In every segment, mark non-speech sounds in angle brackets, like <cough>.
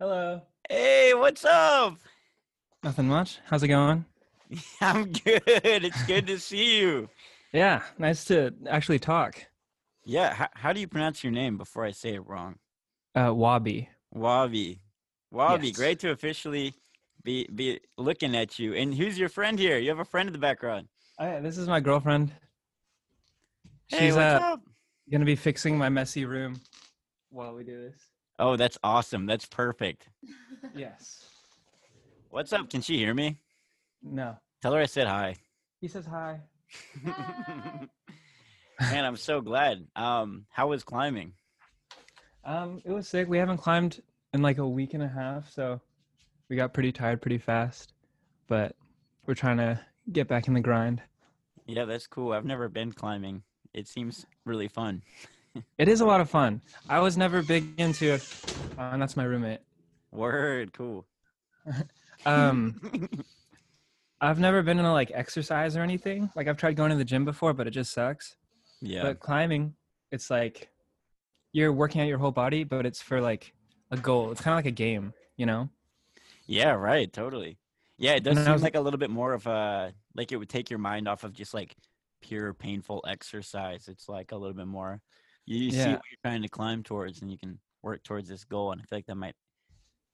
Hello. Hey, what's up? Nothing much. How's it going? <laughs> I'm good. It's good to see you. Yeah, nice to actually talk. Yeah, how, how do you pronounce your name before I say it wrong? Uh, Wabi. Wabi. Wabi, Yes. great to officially be be looking at you. And who's your friend here? You have a friend in the background. Oh, yeah, this is my girlfriend. She's hey, what's uh, up? gonna be fixing my messy room while we do this. Oh, that's awesome. That's perfect. Yes. What's up? Can she hear me? No. Tell her I said hi. He says hi. <laughs> Man, I'm so glad. Um, how was climbing? Um, it was sick. We haven't climbed in like a week and a half, so we got pretty tired pretty fast. But we're trying to get back in the grind. Yeah, that's cool. I've never been climbing. It seems really fun. It is a lot of fun. I was never big into. Uh, and that's my roommate. Word, cool. <laughs> Um, I've never been into like exercise or anything. Like I've tried going to the gym before, but it just sucks. yeah. But climbing, it's like you're working out your whole body, but it's for like a goal. It's kind of like a game, you know? Yeah, right, totally. Yeah, it does And seem was- like a little bit more of a like it would take your mind off of just like pure painful exercise. It's like a little bit more you, you see what you're trying to climb towards and you can work towards this goal and I feel like that might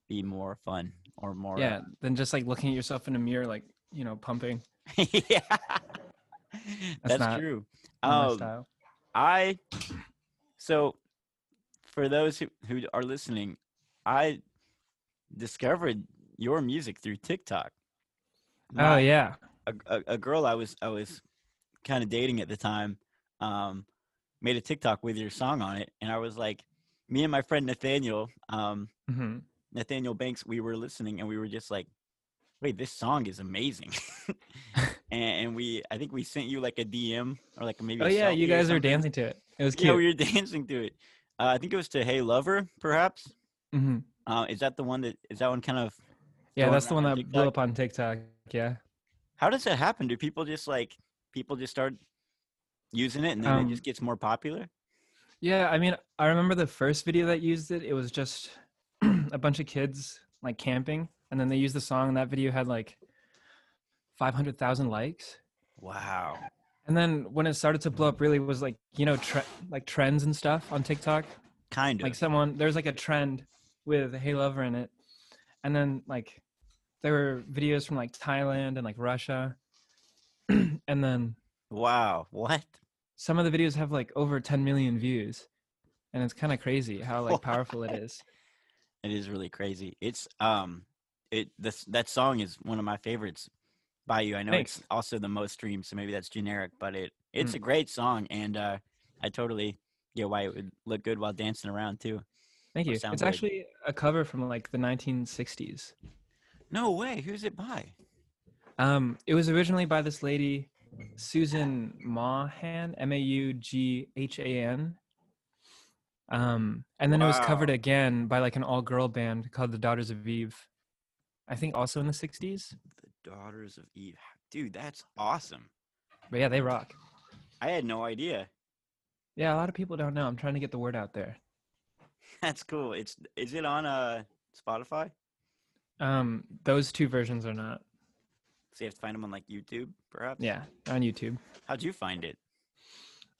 be more fun or more uh, Yeah. Than just like looking at yourself in a mirror, like you know, pumping. <laughs> yeah. That's, not true. my Um. I so for those who, who are listening, I discovered your music through TikTok. Oh yeah. a, a, a girl I was I was kind of dating at the time um, made a TikTok with your song on it, and I was like, me and my friend Nathaniel, um, hmm Nathaniel Banks, we were listening, and we were just like, wait, this song is amazing, <laughs> and, and we I think we sent you like a DM or like a maybe Oh yeah, you guys are dancing to it. It was cute. Yeah, we were <laughs> dancing to it. Uh, I think it was to Hey Lover, perhaps. hmm Uh, is that the one that is that one kind of? Yeah, that's the one that on blew up on TikTok. Yeah. How does that happen? Do people just like people just start using it and then Um, it just gets more popular? Yeah, I mean, I remember the first video that used it. It was just <clears throat> a bunch of kids like camping, and then they used the song, and that video had like 500,000 likes. Wow. And then when it started to blow up, really was like you know tre- like trends and stuff on TikTok. Kind of. Like someone there's like a trend with Hey Lover in it, and then like there were videos from like Thailand and like Russia, <clears throat> and then wow. What? some of the videos have like over 10 million views, and it's kind of crazy <laughs> how like powerful it is. It is really crazy. It's um it this that song is one of my favorites by you. I know it's also the most streamed, so maybe that's generic, but it it's Mm. a great song and uh I totally get why it would look good while dancing around too. Thank you. It's good. actually a cover from like the 1960s. No way. Who's it by? Um, it was originally by this lady, Susan Maughan, M A U G H A N. Um, and then it was covered again by like an all-girl band called the Daughters of Eve. I think also in the 60s. The Daughters of Eve. Dude, that's awesome. But yeah, they rock. I had no idea. Yeah, a lot of people don't know. I'm trying to get the word out there. <laughs> That's cool. It's is it on uh Spotify? Um, those two versions are not. So you have to find them on like YouTube, perhaps. Yeah, on YouTube. How'd you find it?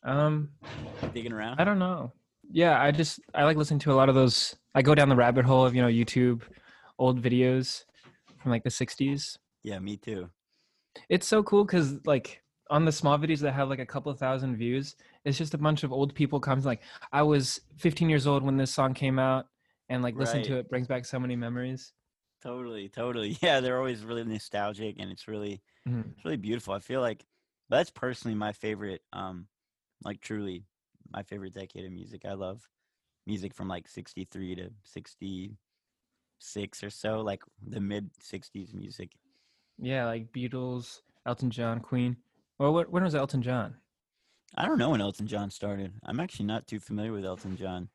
Um, Digging around. I don't know. Yeah, I just I like listening to a lot of those. I go down the rabbit hole of you know YouTube, old videos from like the '60s. Yeah, me too. It's so cool because like on the small videos that have like a couple thousand views, it's just a bunch of old people comes like, I was 15 years old when this song came out, and like listening to it brings back so many memories. Totally, totally. <laughs> Yeah, they're always really nostalgic, and it's really, Mhm. it's really beautiful. I feel like that's personally my favorite. Um, like truly, my favorite decade of music. I love music from like '63 to '66 or so, like the mid '60s music. Yeah, like Beatles, Elton John, Queen. Well, what, when was Elton John? I don't know when Elton John started. I'm actually not too familiar with Elton John.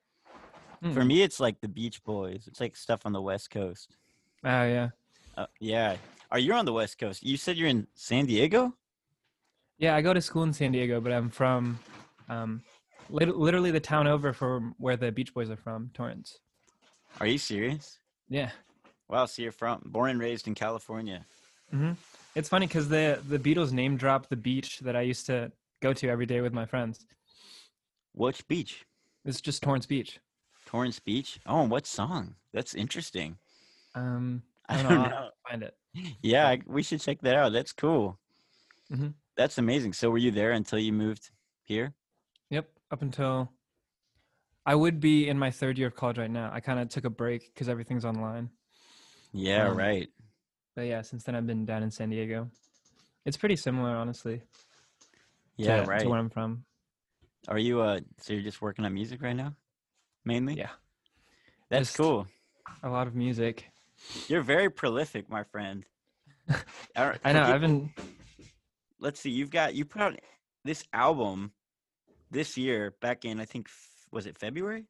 For Hmm. me, it's like the Beach Boys. It's like stuff on the West Coast. Oh yeah, Uh, yeah. Are you on the West Coast? You said you're in San Diego? yeah. I go to school in San Diego, but I'm from, um, lit- literally the town over from where the Beach Boys are from, Torrance. Are you serious? Yeah. Wow, so you're from born and raised in California. hmm It's funny because the the Beatles name dropped the beach that I used to go to every day with my friends. Which beach? It's just Torrance Beach. Torrance Beach. Oh, what song? That's interesting. Um, I I don't don't know. <laughs> find it. Yeah, I, we should check that out. That's cool. Mhm. That's amazing. So were you there until you moved here? Yep. Up until I would be in my third year of college right now. I kind of took a break because everything's online. Yeah, Um, right. But yeah, since then I've been down in San Diego. It's pretty similar, honestly. Yeah, to, right. To where I'm from. Are you uh so you're just working on music right now? Mainly? Yeah. That's Just- cool. A lot of music. You're very prolific, my friend. <laughs> I know. I've been. let's see you've got you put out this album this year back in i think was it february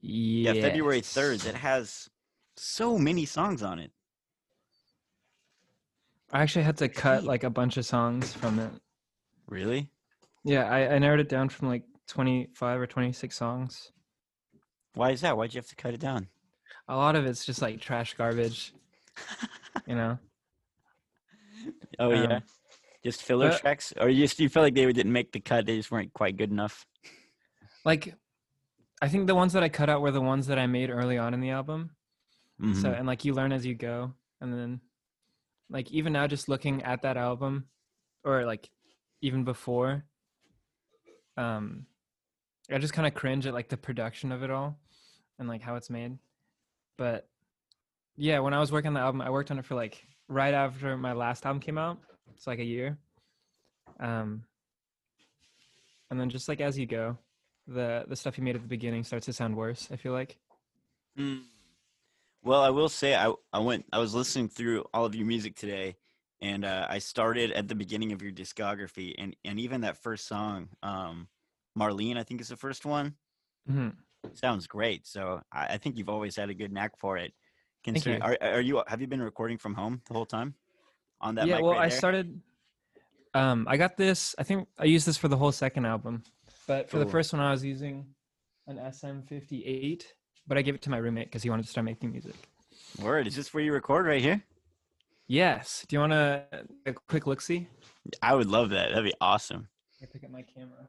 yeah february 3rd that yes. has so many songs on it I actually had to cut like a bunch of songs from it. really Yeah, I, I narrowed it down from like 25 or 26 songs. why is that why'd you have to cut it down A lot of it's just like trash garbage, you know? <laughs> oh yeah Um, just filler uh, tracks or you just you feel like they didn't make the cut they just weren't quite good enough Like, I think the ones that I cut out were the ones that I made early on in the album. So, Mhm. and like you learn as you go. And then, like, even now, just looking at that album, or like even before, um, I just kind of cringe at like the production of it all and like how it's made. But yeah, when I was working on the album, I worked on it for like right after my last album came out. It's like a year. Um, and then just like as you go, the the stuff you made at the beginning starts to sound worse. I feel like. Mm. Well, I will say I I went I was listening through all of your music today, and uh, I started at the beginning of your discography, and and even that first song, um, Marlene, I think is the first one. hmm Sounds great. So I, I think you've always had a good knack for it. Thank you. Are are you have you been recording from home the whole time? On that yeah well right i started um i got this i think i used this for the whole second album but for the first one i was using an sm58 but i gave it to my roommate because he wanted to start making music Word, is this where you record right here? yes do you want to a quick look see I would love that. That'd be awesome. i pick up my camera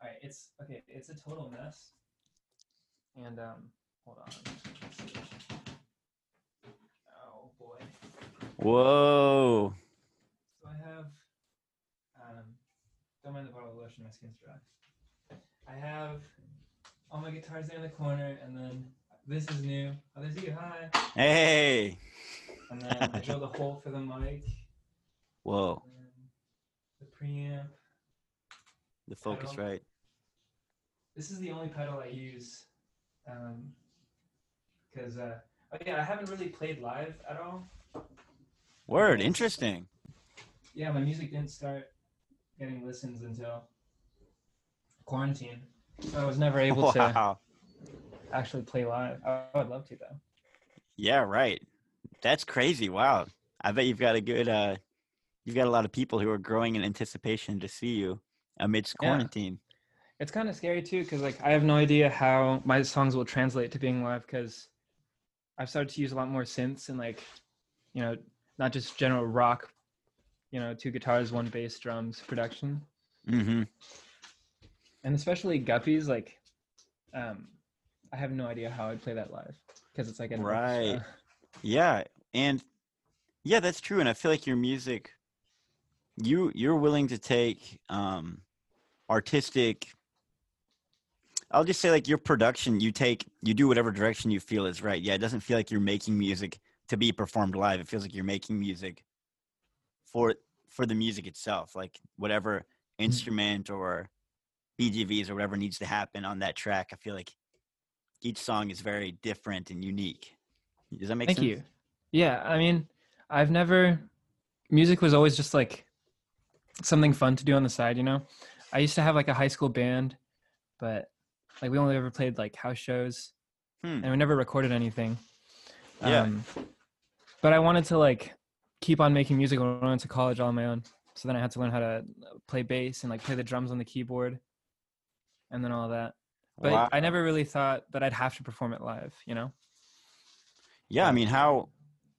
all right it's okay it's a total mess and um hold on oh boy Whoa. So I have, um, don't mind the bottle of lotion, my skin's dry. I have all my guitars there in the corner, and then this is new. Oh, there's you, hi. Hey. And then I drilled a hole for the mic, Whoa. the preamp. The focus Pedal. right. This is the only pedal I use, um, because uh, oh yeah, I haven't really played live at all. Word, interesting. Yeah, my music didn't start getting listens until quarantine, so I was never <laughs> able to. Actually play live. I I would love to though. Yeah, right. That's crazy. Wow. I bet you've got a good uh you've got a lot of people who are growing in anticipation to see you amidst quarantine. It's kind of scary too, because like I have no idea how my songs will translate to being live. Because I've started to use a lot more synths and like, you know, not just general rock, you know, two guitars, one bass, drums production, Mm-hmm. and especially Guppies. Like, um, I have no idea how I'd play that live because it's like a Right. <laughs> Yeah. And yeah, that's true. And I feel like your music you you're willing to take um artistic I'll just say like your production, you take you do whatever direction you feel is right. Yeah, it doesn't feel like you're making music to be performed live. It feels like you're making music for for the music itself, like whatever mm-hmm. instrument or BGVs or whatever needs to happen on that track. I feel like each song is very different and unique. Does that make Thank sense? Thank you. Yeah, I mean, I've never music was always just like something fun to do on the side, you know. I used to have like a high school band, but like we only ever played like house shows Hmm. and we never recorded anything. Yeah. Um, but I wanted to like keep on making music when I went to college all on my own. So then I had to learn how to play bass and like play the drums on the keyboard and then all that. But Wow. I never really thought that I'd have to perform it live, you know? Yeah, I mean, how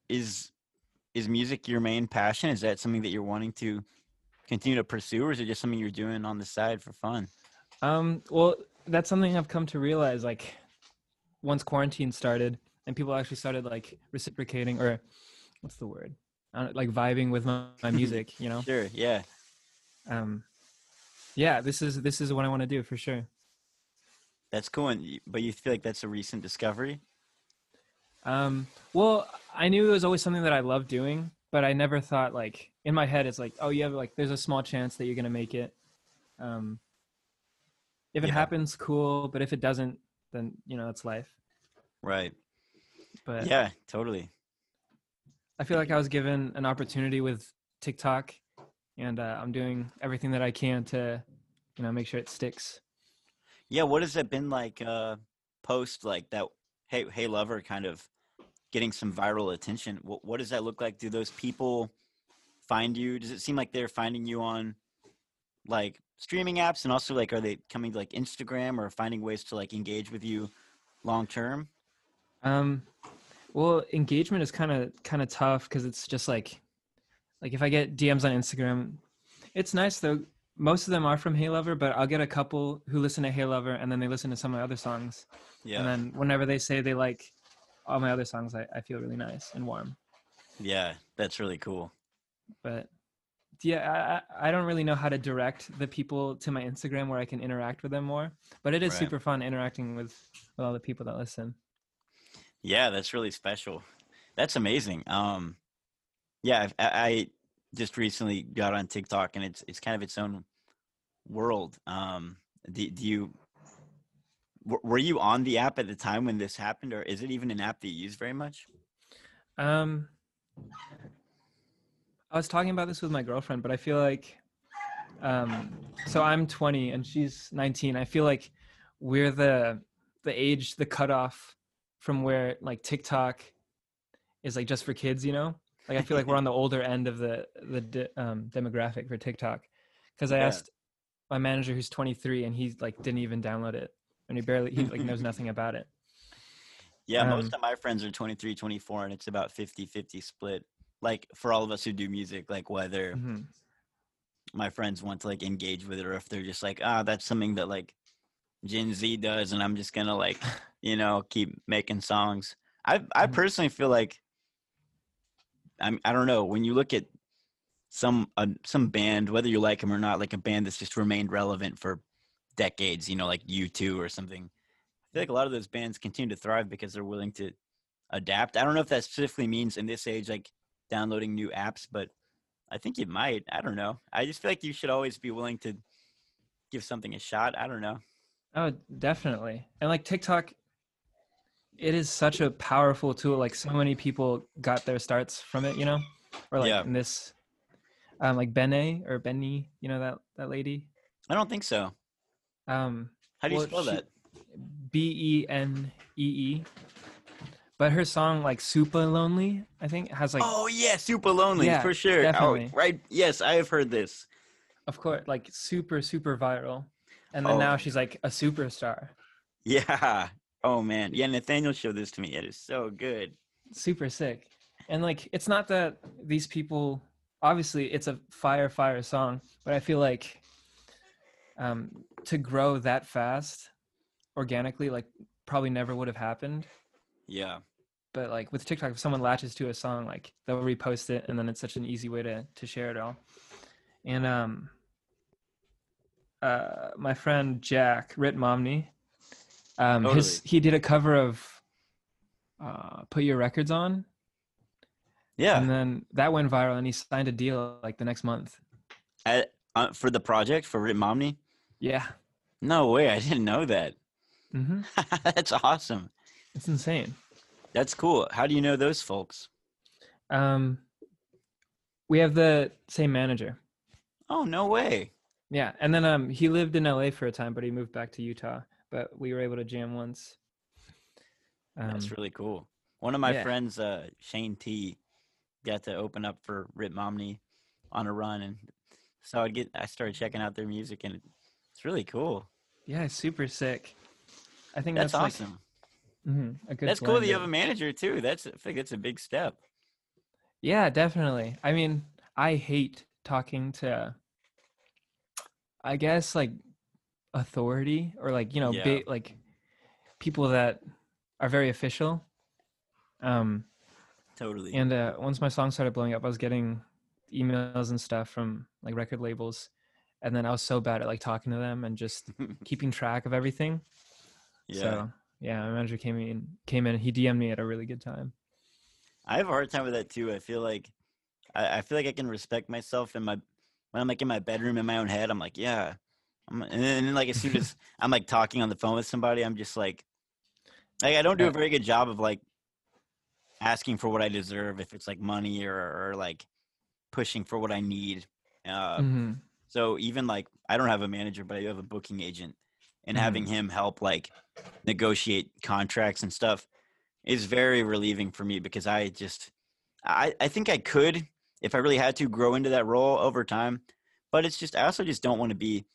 is is music your main passion? Is that something that you're wanting to continue to pursue, or is it just something you're doing on the side for fun? Um, well, that's something I've come to realize. Like, once quarantine started and people actually started like reciprocating, or what's the word? Like vibing with my, my <laughs> music, you know. Sure. Yeah. Um, yeah, this is this is what I want to do for sure. That's cool. And, but you feel like that's a recent discovery? Um, well, I knew it was always something that I loved doing, but I never thought like in my head it's like, oh, you have like there's a small chance that you're gonna make it. Um, if it Yeah. happens, cool. But if it doesn't, then you know it's life. Right. But Yeah. Totally. I feel like I was given an opportunity with TikTok, and uh, I'm doing everything that I can to, you know, make sure it sticks. Yeah. What has it been like? Uh, post like that. Hey, hey, lover, kind of getting some viral attention. What, what does that look like? Do those people find you? Does it seem like they're finding you on like streaming apps, and also like are they coming to like Instagram or finding ways to like engage with you long term? Um, well, engagement is kind of kind of tough because it's just like, like if I get DMs on Instagram, it's nice though. Most of them are from Hey Lover, but I'll get a couple who listen to Hey Lover and then they listen to some of my other songs. Yeah. And then whenever they say they like all my other songs, I, I feel really nice and warm. yeah. That's really cool. But yeah, I, I don't really know how to direct the people to my Instagram where I can interact with them more. But it is Right. super fun interacting with, with all the people that listen. Yeah, that's really special. That's amazing. Um, yeah, I, I just recently got on TikTok, and it's it's kind of its own world. Um, do, do you were you on the app at the time when this happened, or is it even an app that you use very much? Um, I was talking about this with my girlfriend, but I feel like, um, so I'm 20 and she's 19. I feel like we're the the age, the cutoff from where like TikTok is like just for kids, you know. Like I feel like we're on the <laughs> older end of the the de- um, demographic for TikTok, because I Yeah. asked my manager who's 23 and he like didn't even download it and he barely he like knows nothing about it. <laughs> Yeah, most Um, of my friends are 23, 24, and it's about 50-50 split. Like for all of us who do music, like whether Mhm. my friends want to like engage with it or if they're just like ah that's something that like gen z does and i'm just gonna like <laughs> you know keep making songs i i Mhm. personally feel like i'm i don't know when you look at some uh, some band whether you like them or not like a band that's just remained relevant for decades you know like u2 or something i feel like a lot of those bands continue to thrive because they're willing to adapt i don't know if that specifically means in this age like downloading new apps but I think it might. I don't know. I just feel like you should always be willing to give something a shot. I don't know. Oh, definitely. And like TikTok, it is such a powerful tool. Like so many people got their starts from it, you know, or like Yeah. in this, um, like Bene or Benny, you know that that lady. I don't think so. Um, How do you Well, spell she- that? B E N E E. But her song like "Super Lonely," I think has like, oh yeah, super lonely Yeah, for sure. definitely. Oh, right. Yes, I have heard this. of course, like super super viral. And then Oh. now she's like a superstar, Yeah. Oh man. Yeah, Nathaniel showed this to me. It is so good. super sick. And like, it's not that these people. Obviously, it's a fire fire song, but I feel like um, to grow that fast organically, like probably never would have happened. Yeah. But like with TikTok, if someone latches to a song, like they'll repost it, and then it's such an easy way to to share it all. And um, uh, my friend Jack Rit Momney, um, his he did a cover of uh, "Put Your Records On," Yeah. and then that went viral, and he signed a deal like the next month. I- uh, for the project for Rit Momney? Yeah, No way. I didn't know that. hmm <laughs> That's awesome. It's insane. That's cool. How do you know those folks? Um, we have the same manager. Oh, no way. Yeah, and then um, he lived in LA for a time, but he moved back to Utah. But we were able to jam once. Um, That's really cool. One of my yeah. friends, uh, Shane T, got to open up for Rit Momney on a run, and so I get I started checking out their music, and it's really cool. yeah, super sick. I think That's, that's, awesome. hmm Good That's cool that you have a manager too. That's I think that's a big step. Yeah, definitely. I mean, I hate talking to I guess like authority or like, you know, Yeah. big like people that are very official. Um Totally. and uh once my song started blowing up, I was getting emails and stuff from like record labels and then I was so bad at like talking to them and just <laughs> keeping track of everything. yeah. So, yeah, my manager came in came in, he DM'd me at a really good time. I have a hard time with that too. I feel like I, I feel like I can respect myself in my when I'm like in my bedroom in my own head. I'm like, yeah, I'm, and then like as soon as <laughs> I'm like talking on the phone with somebody, I'm just like, like I don't do a very good job of like asking for what I deserve if it's like money or or like pushing for what I need. Uh, Mhm. so even like I don't have a manager, but I do have a booking agent, and Mhm. having him help like negotiate contracts and stuff is very relieving for me because I just I I think I could if I really had to grow into that role over time, but it's just I also just don't want to be.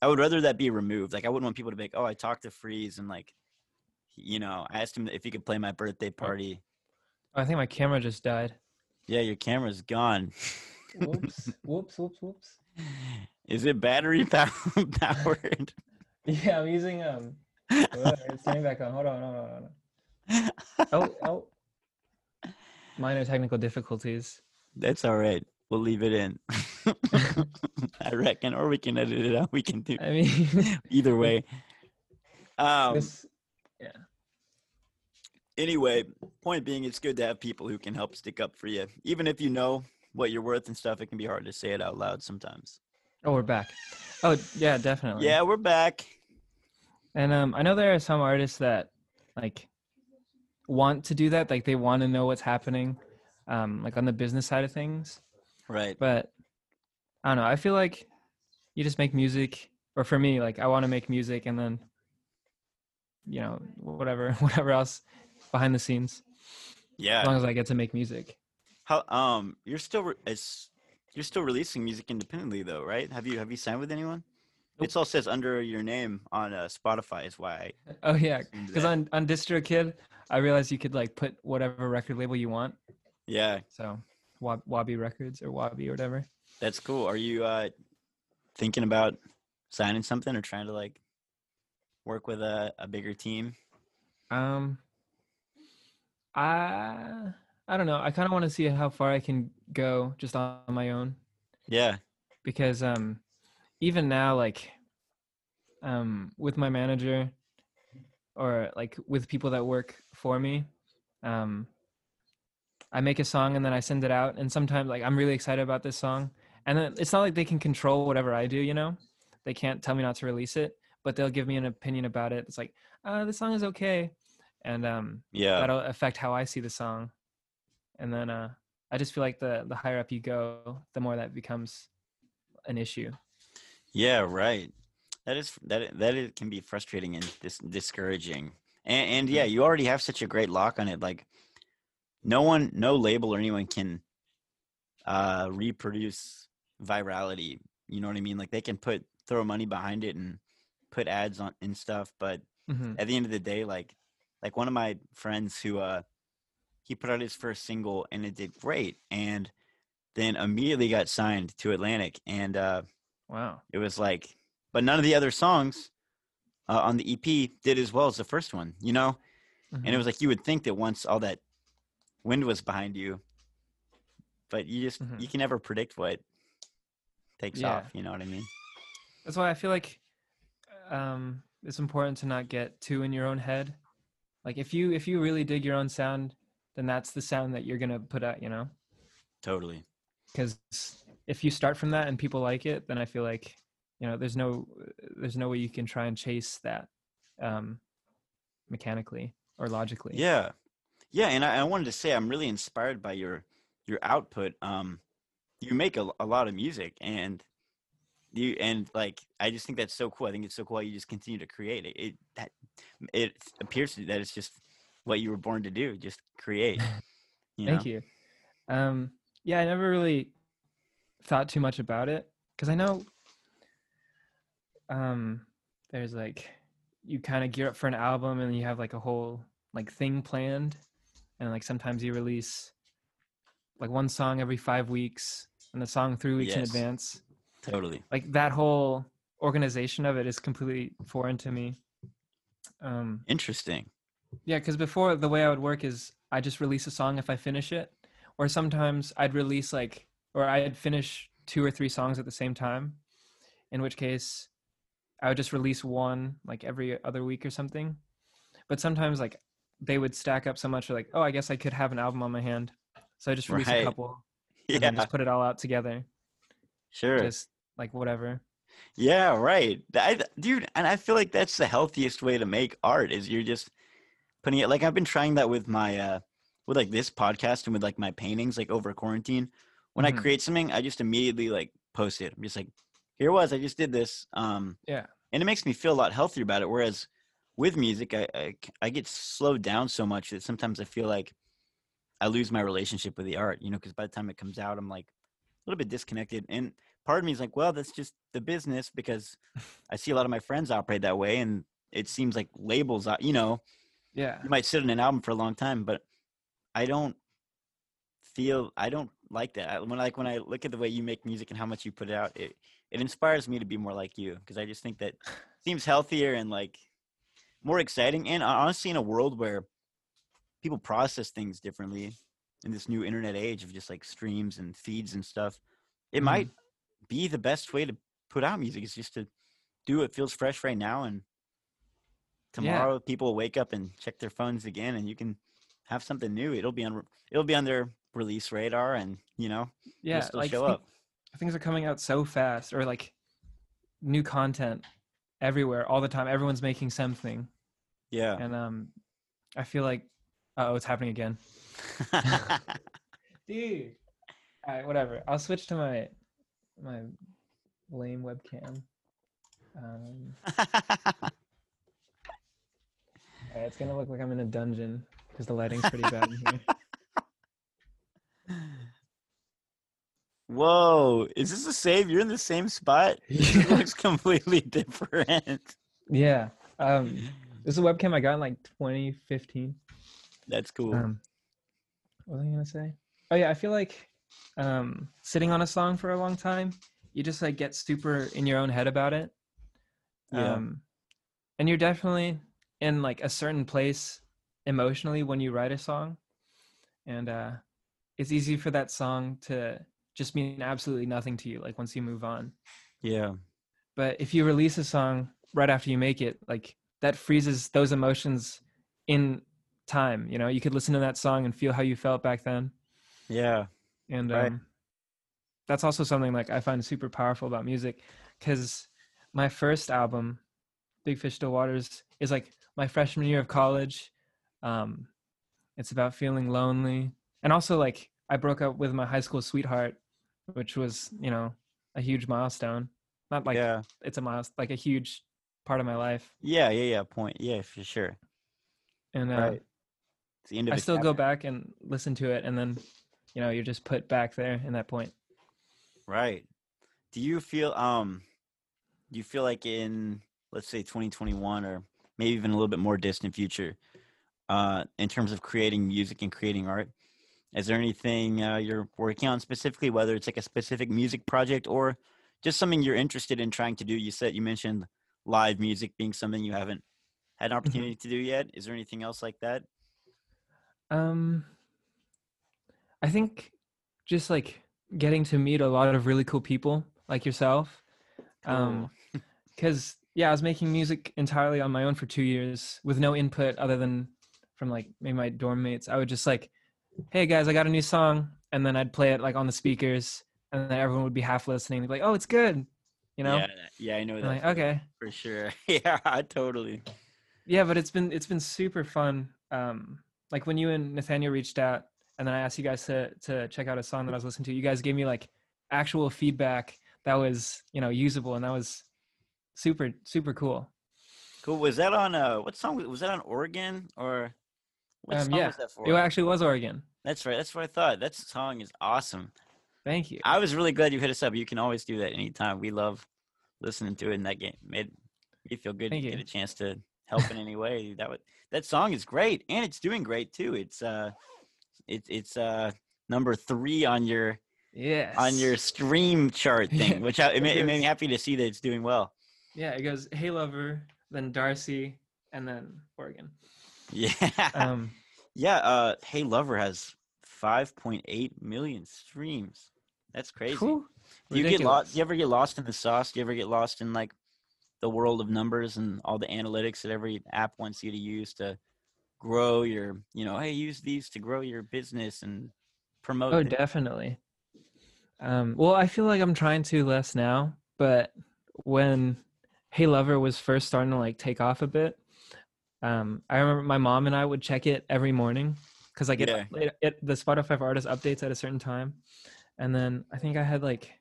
I would rather that be removed. Like I wouldn't want people to be like, oh, I talked to Freeze and like, you know, I asked him if he could play my birthday party. I think my camera just died. Yeah, your camera's gone. Whoops. <laughs> whoops, whoops, whoops. Is it battery <laughs> pow- <laughs> powered? Yeah, I'm using um. it's turning back on. Hold on, hold on, hold on. Oh, <laughs> oh. Minor technical difficulties. That's all right. We'll leave it in. I reckon, or we can edit it out. We can do I mean, either way. Um, this. anyway, point being, it's good to have people who can help stick up for you, even if you know what you're worth and stuff. It can be hard to say it out loud sometimes. Oh, we're back. Oh, yeah, definitely. Yeah, we're back. And um, I know there are some artists that like want to do that, like they want to know what's happening, um, like on the business side of things. Right. But I don't know. I feel like you just make music, or for me, like I want to make music, and then you know whatever, <laughs> whatever else behind the scenes, Yeah. as long as I get to make music. How um you're still re- you're still releasing music independently though, right? Have you have you signed with anyone? It all says under your name on uh, Spotify is why. I <laughs> Oh yeah, because on on DistroKid, I realized you could like put whatever record label you want. yeah, So Wa- Wabi Records or Wabi or whatever. that's cool. Are you uh thinking about signing something or trying to like work with a, a bigger team? Um, I I don't know. I kind of want to see how far I can go just on my own Yeah. because um, even now, like, um, with my manager or like with people that work for me, um, I make a song and then I send it out, and sometimes like I'm really excited about this song, and then it's not like they can control whatever I do, you know. They can't tell me not to release it, but they'll give me an opinion about it. It's like, uh, the song is okay, and um, Yeah. that'll affect how I see the song. And then uh, I just feel like the the higher up you go, the more that becomes an issue. Yeah, right. That is that that is, can be frustrating and dis- discouraging. And, and yeah, you already have such a great lock on it. Like, no one, no label or anyone can uh, reproduce virality. You know what I mean? Like, they can put throw money behind it and put ads on and stuff. But hmm at the end of the day, like, like one of my friends who uh, he put out his first single and it did great, and then immediately got signed to Atlantic and. uh Wow. it was like but none of the other songs uh, on the ep did as well as the first one you know and Mhm. it was like you would think that once all that wind was behind you but you just Mhm. you can never predict what takes Yeah. off you know what i mean That's why I feel like um, it's important to not get too in your own head. Like if you if you really dig your own sound, then that's the sound that you're gonna put out. You know, totally. Because if you start from that and people like it, then I feel like you know there's no there's no way you can try and chase that um, mechanically or logically. yeah. Yeah and I, I wanted to say i'm really inspired by your your output. Um you make a, a lot of music and you and like i just think that's so cool. I think it's so cool you just continue to create it. It that it appears to that it's just what you were born to do just create <laughs> you Thank know? you. Um, yeah, I never really thought too much about it because I know um, there's like you kind of gear up for an album and you have like a whole like thing planned and like sometimes you release like one song every five weeks and the song three weeks in advance Totally. like that whole organization of it is completely foreign to me um Interesting. Yeah because before the way i would work is i just release a song if i finish it or sometimes i'd release like or i'd finish two or three songs at the same time in which case i would just release one like every other week or something but sometimes like they would stack up so much like oh i guess i could have an album on my hand so i just release Right. a couple <laughs> and Yeah. then just put it all out together Sure. just like whatever Yeah, right. I, dude, and I feel like that's the healthiest way to make art is you're just putting it like I've been trying that with my uh with like this podcast and with like my paintings like over quarantine. When Mhm. I create something, I just immediately like post it. I'm just like, here it was, I just did this. Um Yeah. and it makes me feel a lot healthier about it. Whereas with music, I I get slowed down so much that sometimes I feel like I lose my relationship with the art, you know, because by the time it comes out, I'm like a little bit disconnected. And part of me is like, well, that's just the business because <laughs> I see a lot of my friends operate that way. And it seems like labels, uh, you know, yeah you might sit on an album for a long time, but I don't feel, I don't like that. I- When like when I look at the way you make music and how much you put out, it, it inspires me to be more like you because I just think that <laughs> seems healthier and like more exciting. And honestly, in a world where people process things differently in this new internet age of just like streams and feeds and stuff, it Mhm. might be the best way to put out music is just to do what feels fresh right now. And tomorrow people will wake up and check their phones again and you can have something new. It'll be on, it'll be on their release radar and, you know, yeah still like show up. things are coming out so fast or like new content everywhere all the time everyone's making something Yeah. and um i feel like oh it's happening again <laughs> dude all right whatever i'll switch to my my lame webcam um <laughs> right, it's gonna look like i'm in a dungeon because the lighting's pretty bad in here <laughs> Whoa, is this the same? You're in the same spot? <laughs> It looks completely different. yeah um this is a webcam i got in like 2015 That's cool. Um, what was I gonna say? Oh yeah, I feel like um, sitting on a song for a long time, you just like get super in your own head about it. Yeah. Um, and you're definitely in like a certain place emotionally when you write a song, and uh, it's easy for that song to just mean absolutely nothing to you. Like once you move on, yeah. but if you release a song right after you make it, like that freezes those emotions in time. You know, you could listen to that song and feel how you felt back then Yeah. and Right. um, that's also something like I find super powerful about music because my first album, Big Fish Still Waters, is like my freshman year of college. Um, it's about feeling lonely, and also like I broke up with my high school sweetheart, which was you know a huge milestone. Not like yeah. it's a milestone, like a huge part of my life. Yeah. Yeah. Yeah. Point. Yeah, for sure. And uh, Right. It's the end of I still go back and listen to it, and then you know you're just put back there in that point. Right. Do you feel um do you feel like in let's say 2021 or maybe even a little bit more distant future uh in terms of creating music and creating art. Is there anything uh, you're working on specifically whether it's like a specific music project or just something you're interested in trying to do? You said you mentioned live music being something you haven't had an opportunity to do yet. Is there anything else like that? Um, I think just like getting to meet a lot of really cool people like yourself. Um, because <laughs> yeah, I was making music entirely on my own for two years with no input other than from like maybe my dorm mates. I would just like, hey guys, I got a new song, and then I'd play it like on the speakers, and then everyone would be half listening. They'd be like, oh, it's good, you know. yeah yeah i know that like, okay, for sure <laughs> yeah totally yeah but it's been it's been super fun um like when you and nathaniel reached out and then i asked you guys to to check out a song that i was listening to you guys gave me like actual feedback that was you know usable and that was super super cool Cool. Was that on uh what song was, that on Oregon or what Um, song yeah, was that for? it actually was oregon That's right. That's what I thought. That song is awesome. thank you I was really glad you hit us up. You can always do that anytime. We love listening to it, and that game made me feel good Thank to get a chance to help in any way, that would that song is great and it's doing great too. It's uh, it's it's uh number three on your yeah on your stream chart thing, <laughs> which I, it, made, it made me happy to see that it's doing well. Yeah, it goes Hey Lover, then Darcy, and then Oregon. Yeah, Um, <laughs> yeah. Uh, Hey Lover has 5.8 million streams. That's crazy. whew, Do you get lost? Do you ever get lost in the sauce? Do you ever get lost in like the world of numbers and all the analytics that every app wants you to use to grow your, you know, hey, use these to grow your business and promote. Oh, thi- definitely. Um, well, I feel like I'm trying to less now, but when Hey Lover was first starting to like take off a bit, um, I remember my mom and I would check it every morning because I get Yeah. it, it, the Spotify for artist updates at a certain time, and then I think I had like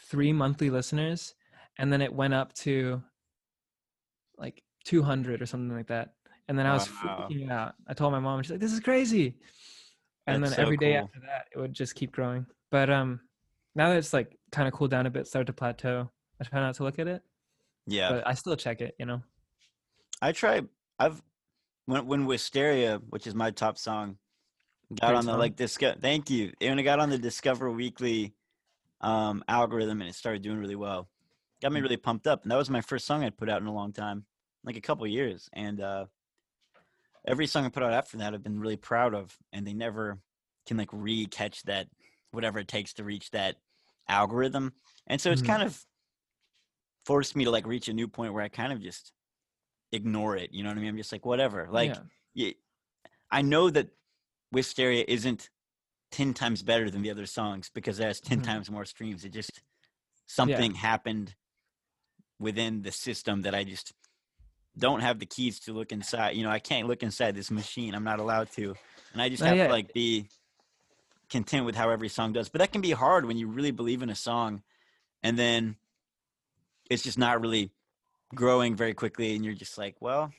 three monthly listeners, and then it went up to like 200 or something like that, and then I was Wow. freaking out. I told my mom, and she's like, "This is crazy," and That's then so every day cool. after that, it would just keep growing. But um, now that it's like kind of cooled down a bit, started to plateau. I try not to look at it, Yeah, but I still check it. You know. I try. I've when when Wisteria, which is my top song, got Great on the song. like disco. Thank you. When it got on the Discover Weekly um, algorithm and it started doing really well, got Mm. me really pumped up. And that was my first song I'd put out in a long time, like a couple years. And uh, every song I put out after that, I've been really proud of. And they never can like re-catch that whatever it takes to reach that algorithm. And so it's Mhm. kind of forced me to like reach a new point where I kind of just ignore it. You know what I mean? I'm just like, whatever. Like, yeah. yeah, I know that Wisteria isn't 10 times better than the other songs because it has 10 Mhm. times more streams. It just, something happened within the system that I just don't have the keys to look inside. You know, I can't look inside this machine. I'm not allowed to. And I just have yeah. to like be content with how every song does. But that can be hard when you really believe in a song and then it's just not really growing very quickly and you're just like, well,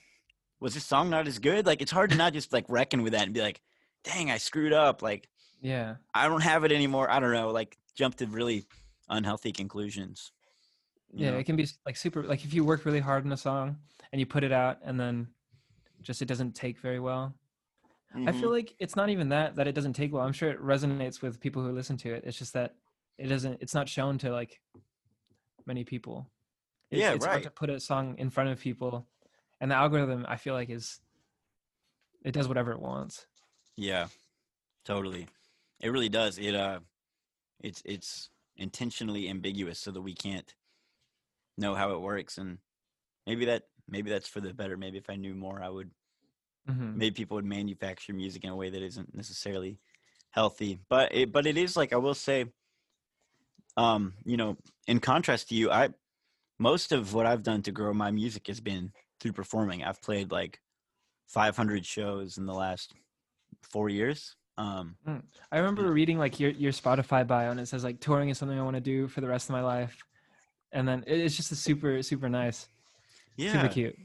was this song not as good? Like it's hard to not just like reckon with that and be like, dang, I screwed up. Like Yeah. I don't have it anymore. I don't know. Like jump to really unhealthy conclusions. Yeah, know? it can be like super. Like if you work really hard on a song and you put it out, and then just it doesn't take very well. I Mhm. feel like it's not even that that it doesn't take well. I'm sure it resonates with people who listen to it. It's just that it doesn't. It's not shown to like many people. It's, Yeah, it's hard to put a song in front of people, and the algorithm I feel like is it does whatever it wants. Yeah, totally. It really does. It uh, it's it's intentionally ambiguous so that we can't know how it works, and maybe that maybe that's for the better. Maybe if I knew more, I would. hmm Maybe people would manufacture music in a way that isn't necessarily healthy. But it but it is like I will say. Um, you know, in contrast to you, I most of what I've done to grow my music has been through performing. I've played like 500 shows in the last four years. Um, I remember reading like your your Spotify bio, and it says like touring is something I want to do for the rest of my life, and then it's just a super super nice, yeah, super cute.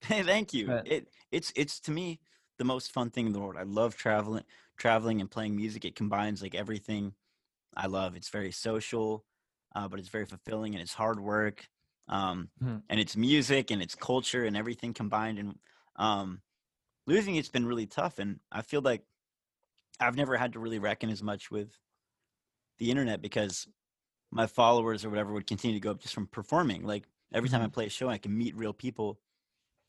Hey, <laughs> thank you. But- It it's it's to me the most fun thing in the world. I love traveling, traveling and playing music. It combines like everything I love. It's very social, uh, but it's very fulfilling and it's hard work. Um, Mhm. and it's music and it's culture and everything combined. And um, losing it's been really tough. And I feel like I've never had to really reckon as much with the internet because my followers or whatever would continue to go up just from performing. Like every time I Mhm. play a show, I can meet real people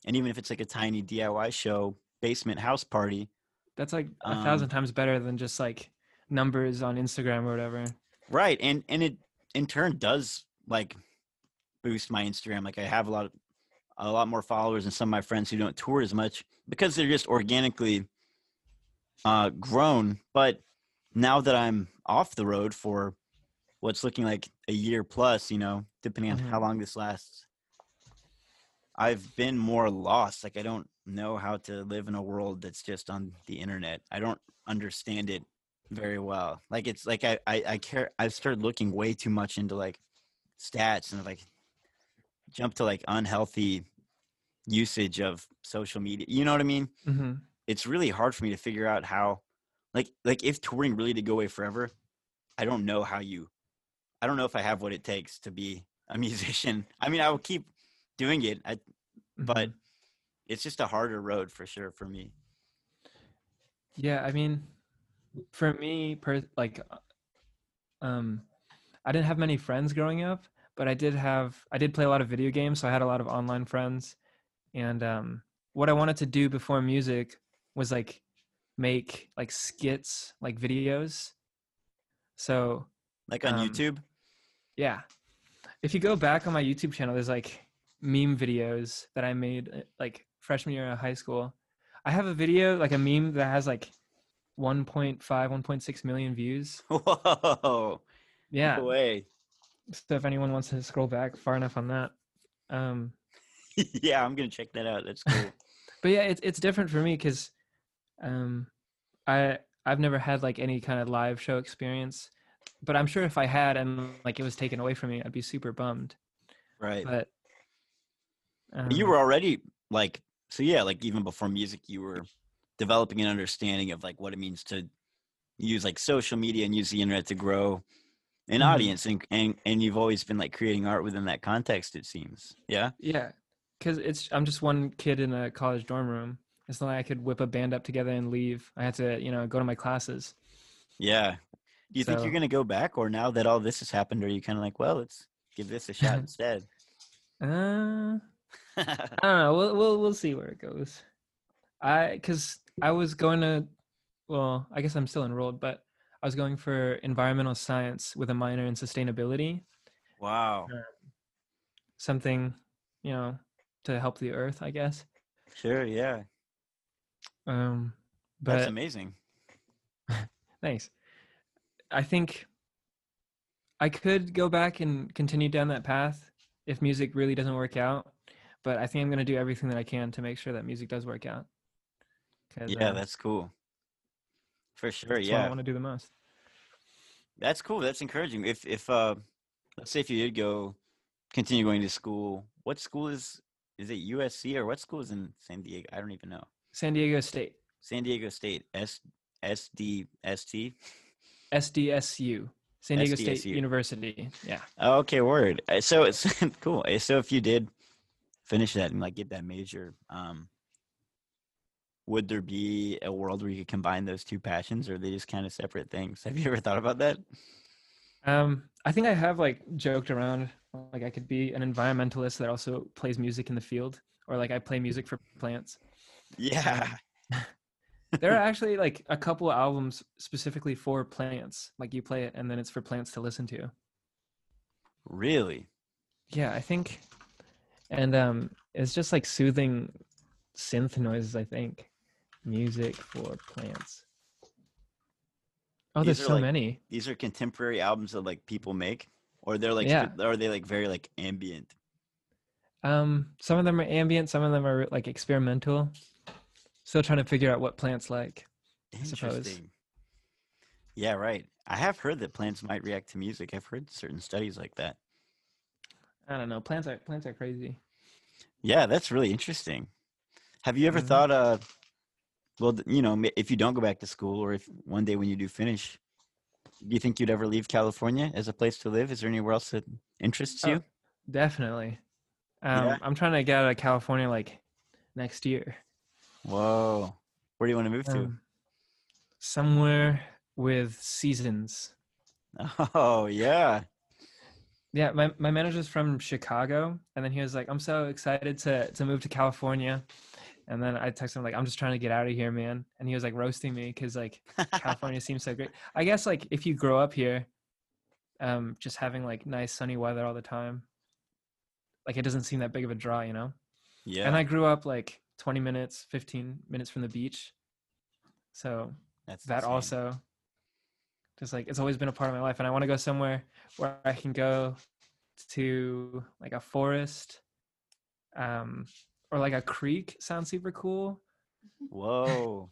and even if it's like a tiny DIY show, basement house party, That's like a Um, thousand times better than just like numbers on Instagram or whatever. right? And and it in turn does like boost my Instagram. Like I have a lot of a lot more followers than some of my friends who don't tour as much because they're just organically uh, grown. But now that I'm off the road for what's looking like a year plus, you know, depending on how Mhm. long this lasts, I've been more lost. Like I don't know how to live in a world that's just on the internet. I don't understand it very well. Like it's like I I, I care. I've started looking way too much into like stats and like jump to like unhealthy usage of social media. You know what I mean? hmm It's really hard for me to figure out how, like like if touring really did go away forever, I don't know how you. I don't know if I have what it takes to be a <laughs> musician. I mean, I will keep doing it. I, but it's just a harder road for sure for me. Yeah, I mean, for me, per like, uh, um, I didn't have many friends growing up, but I did have I did play a lot of video games, so I had a lot of online friends, and um, what I wanted to do before music was like make like skits, like videos. So Like on Um, YouTube. yeah, if you go back on my YouTube channel, there's like meme videos that I made uh, like freshman year of high school. I have a video like a meme that has like 1.5, 1.6 million views. <laughs> Whoa. Yeah. No way. So if anyone wants to scroll back far enough on that. Um <laughs> yeah, I'm gonna check that out. That's cool. <laughs> but yeah, it's it's different for me cuz um I I've never had like any kind of live show experience. But I'm sure if I had and like it was taken away from me, I'd be super bummed. right. But um, you were already like so yeah like even before music you were developing an understanding of like what it means to use like social media and use the internet to grow an Mhm. audience and, and and you've always been like creating art within that context it seems yeah Yeah, because it's I'm just one kid in a college dorm room. It's not like I could whip a band up together and leave. I had to, you know, go to my classes. yeah do you think you're gonna go back or now that all this has happened are you kind of like well let's give this a shot <laughs> instead Uh, I <laughs> don't know. We'll we'll we'll see where it goes. I because I was going to, well, I guess I'm still enrolled, but I was going for environmental science with a minor in sustainability, wow something, you know, to help the earth, I guess. sure yeah Um, that's amazing <laughs> Thanks. I think I could go back and continue down that path if music really doesn't work out, but I think I'm going to do everything that I can to make sure that music does work out. yeah uh, that's cool for sure that's what I want to do the most. That's cool. That's encouraging. If if uh let's say if you did go continue going to school, what school is is it USC or what school is in San Diego? I don't even know. San Diego State, San Diego State. S S D S T. SDSU, San Diego State University. Yeah. Okay, word. Uh, So it's <laughs> cool. Uh, So if you did finish that and like get that major, um would there be a world where you could combine those two passions or are they just kind of separate things? <laughs> Have you ever thought about that? Um, I think I have like joked around like I could be an environmentalist that also plays music in the field, or like I play music for plants. Yeah. <laughs> there are <laughs> actually like a couple albums specifically for plants like you play it and then it's for plants to listen to Really? yeah i think and um it's just like soothing synth noises i think music for plants. Oh These there's so like, many. these are contemporary albums that like people make or they're like Yeah. are they like very like ambient? Um some of them are ambient some of them are like experimental. Still trying to figure out what plants like I suppose. interesting. Yeah right. I have heard that plants might react to music. I've heard certain studies like that. I don't know. Plants are plants are crazy. Yeah that's really interesting. Have you ever Mhm. thought uh well you know if you don't go back to school or if one day when you do finish do you think you'd ever leave california as a place to live? Is there anywhere else that interests Oh, you? definitely. Um Yeah. i'm trying to get out of california like next year. Whoa. Where do you want to move to? Um, somewhere with seasons. <laughs> oh yeah. Yeah, my, my manager's from Chicago, and then he was like, "I'm so excited to to move to California," and then I texted him like, "I'm just trying to get out of here, man," and he was like roasting me because like California <laughs> seems so great. I guess like if you grow up here, um, just having like nice sunny weather all the time, like it doesn't seem that big of a draw, you know. yeah And I grew up like 20 minutes, 15 minutes from the beach, so that's that insane. also just like it's always been a part of my life and i want to go somewhere where i can go to like a forest um or like a creek sounds super cool <laughs> Whoa.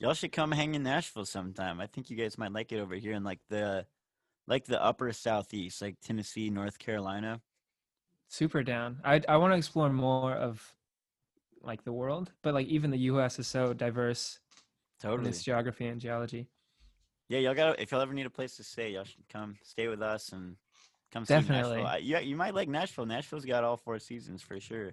Y'all should come hang in Nashville sometime. I think you guys might like it over here in like the like the upper southeast, like Tennessee, North Carolina. super down i i want to explore more of like the world but like even the us is so diverse in Totally. its geography and geology Yeah, y'all got if y'all ever need a place to stay, y'all should come stay with us and come see Definitely. Nashville. I, yeah, you might like Nashville. Nashville's got all four seasons for sure.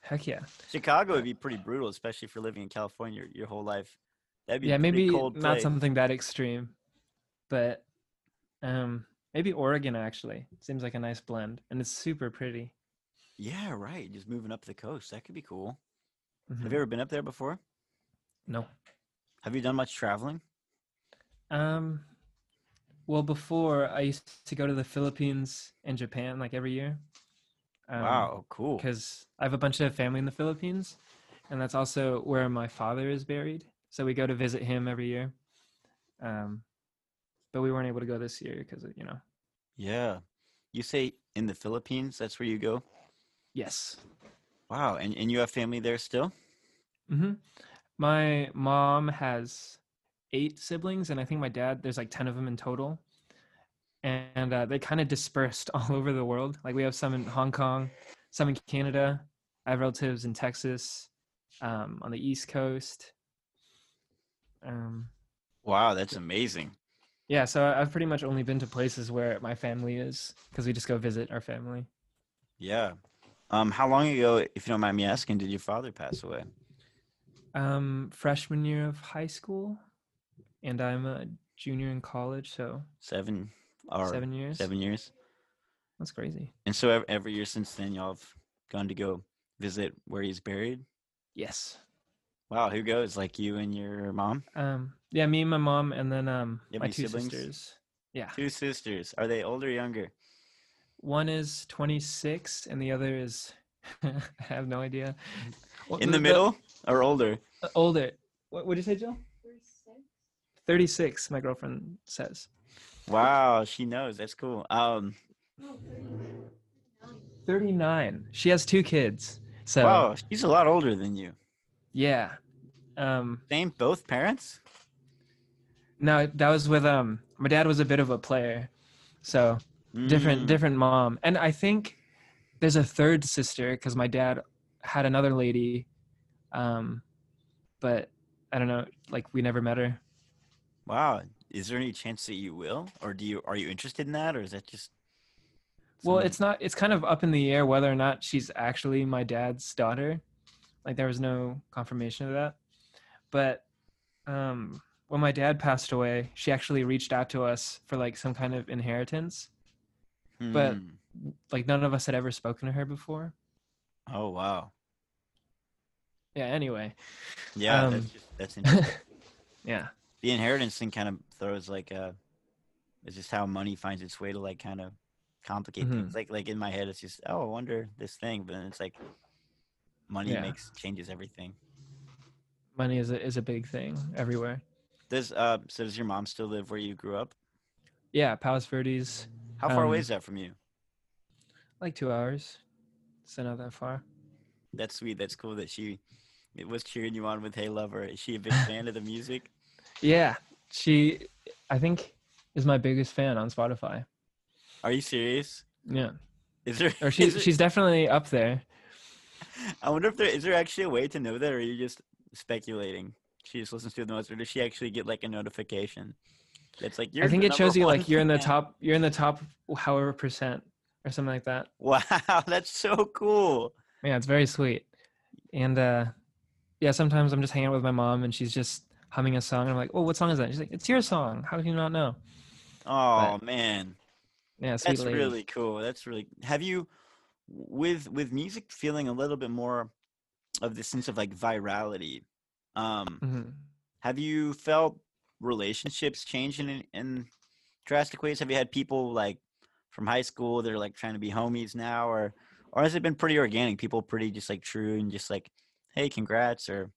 Heck yeah. Chicago would be pretty brutal, especially for living in California your, your whole life. That'd be yeah, maybe cold not place. something that extreme, but um, maybe Oregon actually seems like a nice blend, and it's super pretty. Yeah, right. Just moving up the coast. That could be cool. Mhm. Have you ever been up there before? No. Have you done much traveling? Um, well, before I used to go to the Philippines and Japan like every year. Um, wow, cool. Because I have a bunch of family in the Philippines, and that's also where my father is buried. So we go to visit him every year. Um, but we weren't able to go this year because you know. Yeah. You say in the Philippines, that's where you go? Yes. Wow. And, and you have family there still? hmm My mom has eight siblings, and I think my dad there's like ten of them in total, and uh, they kind of dispersed <laughs> all over the world. Like we have some in Hong Kong, some in Canada. I have relatives in Texas, um, on the East Coast. Um, Wow, that's amazing. yeah, so I've pretty much only been to places where my family is because we just go visit our family. Yeah. Um, how long ago, if you don't mind me asking, did your father pass away? Um, freshman year of high school, and I'm a junior in college, so Seven or seven years. seven years. That's crazy. And so ev- every year since then, y'all have gone to go visit where he's buried. Yes. Wow, who goes? Like you and your mom? Um, yeah, me and my mom, and then um, You my two siblings? sisters. Yeah, Two sisters. Are they older or younger? one is 26, and the other is <laughs> I have no idea. In the middle or older? uh, older. What would you say, Jill? 36. My girlfriend says. Wow, she knows. That's cool. Um, 39. She has two kids. So wow, she's a lot older than you. yeah. Um, Same, both parents. no, that was with um. My dad was a bit of a player, so different Mm, different mom and i think there's a third sister because my dad had another lady um but i don't know like we never met her Wow, is there any chance that you will, or do you are you interested in that, or is that just? well it's not it's kind of up in the air whether or not she's actually my dad's daughter like there was no confirmation of that but um when my dad passed away she actually reached out to us for like some kind of inheritance but- Hmm. like none of us had ever spoken to her before Oh wow, yeah anyway yeah, Um, that's just, that's interesting. <laughs> yeah the inheritance thing kind of throws like a it's just how money finds its way to like kind of complicate Mhm. things like like in my head it's just oh i wonder this thing but then it's like money Yeah. makes changes everything money is a, is a big thing everywhere does uh so does your mom still live where you grew up Yeah, Palos Verdes, how far away Um, is that from you like two hours. So not that far. that's sweet that's cool that she it was cheering you on with hey lover is she a big fan of the music <laughs> Yeah, she, I think, is my biggest fan on Spotify. are you serious Yeah, is there or <laughs> she's there- she's definitely up there. i wonder if there is there actually a way to know that or are you just speculating she just listens to the most or does she actually get like a notification it's like you're I think it shows you like you're in the top, you're in the top, however percent or something like that. Wow, <laughs> that's so cool. Yeah, it's very sweet. And uh, yeah, sometimes I'm just hanging out with my mom and she's just humming a song. And I'm like, oh, what song is that? She's like, it's your song. How do you not know? Oh man, Yeah, sweet that's lady. really cool. That's really. Have you, with with music, feeling a little bit more of the sense of like virality? Um, Mhm. have you felt relationships changing in, in drastic ways? Have you had people like from high school that are like trying to be homies now, or or has it been pretty organic? People pretty just like true and just like, hey, congrats, or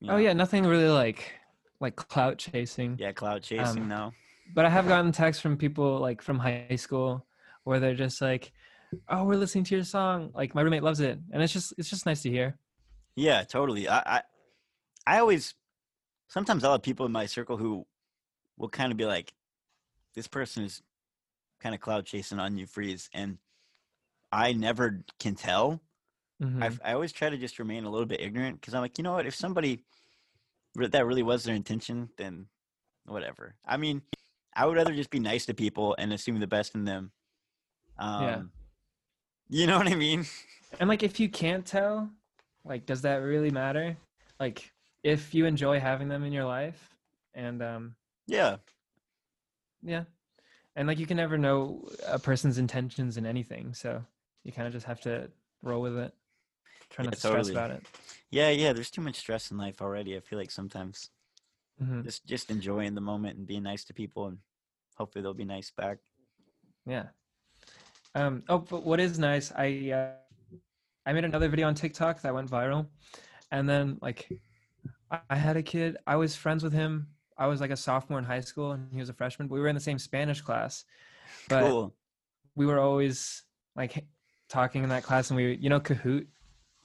you Oh yeah, nothing really like like clout chasing. yeah, cloud chasing. Um, no, but I have gotten texts from people like from high school where they're just like, "Oh, we're listening to your song. Like my roommate loves it," and it's just it's just nice to hear. Yeah, totally. I, I I always sometimes I'll have people in my circle who will kind of be like, this person is kind of cloud chasing on you freeze and I never can tell. Mhm. I I always try to just remain a little bit ignorant because I'm like, you know what? If somebody that really was their intention, then whatever. I mean, I would rather just be nice to people and assume the best in them. Um, Yeah. You know what I mean? <laughs> And like if you can't tell, like does that really matter like if you enjoy having them in your life and um Yeah. yeah and like you can never know a person's intentions in anything so you kind of just have to roll with it try Yeah, to stress totally. about it Yeah, yeah. There's too much stress in life already. I feel like sometimes hmm just just enjoying the moment and being nice to people, and hopefully they'll be nice back. yeah um oh but what is nice i uh i made another video on tiktok that went viral and then like I- i had a kid i was friends with him i was like a sophomore in high school and he was a freshman we were in the same spanish class but cool. we were always like talking in that class and we you know kahoot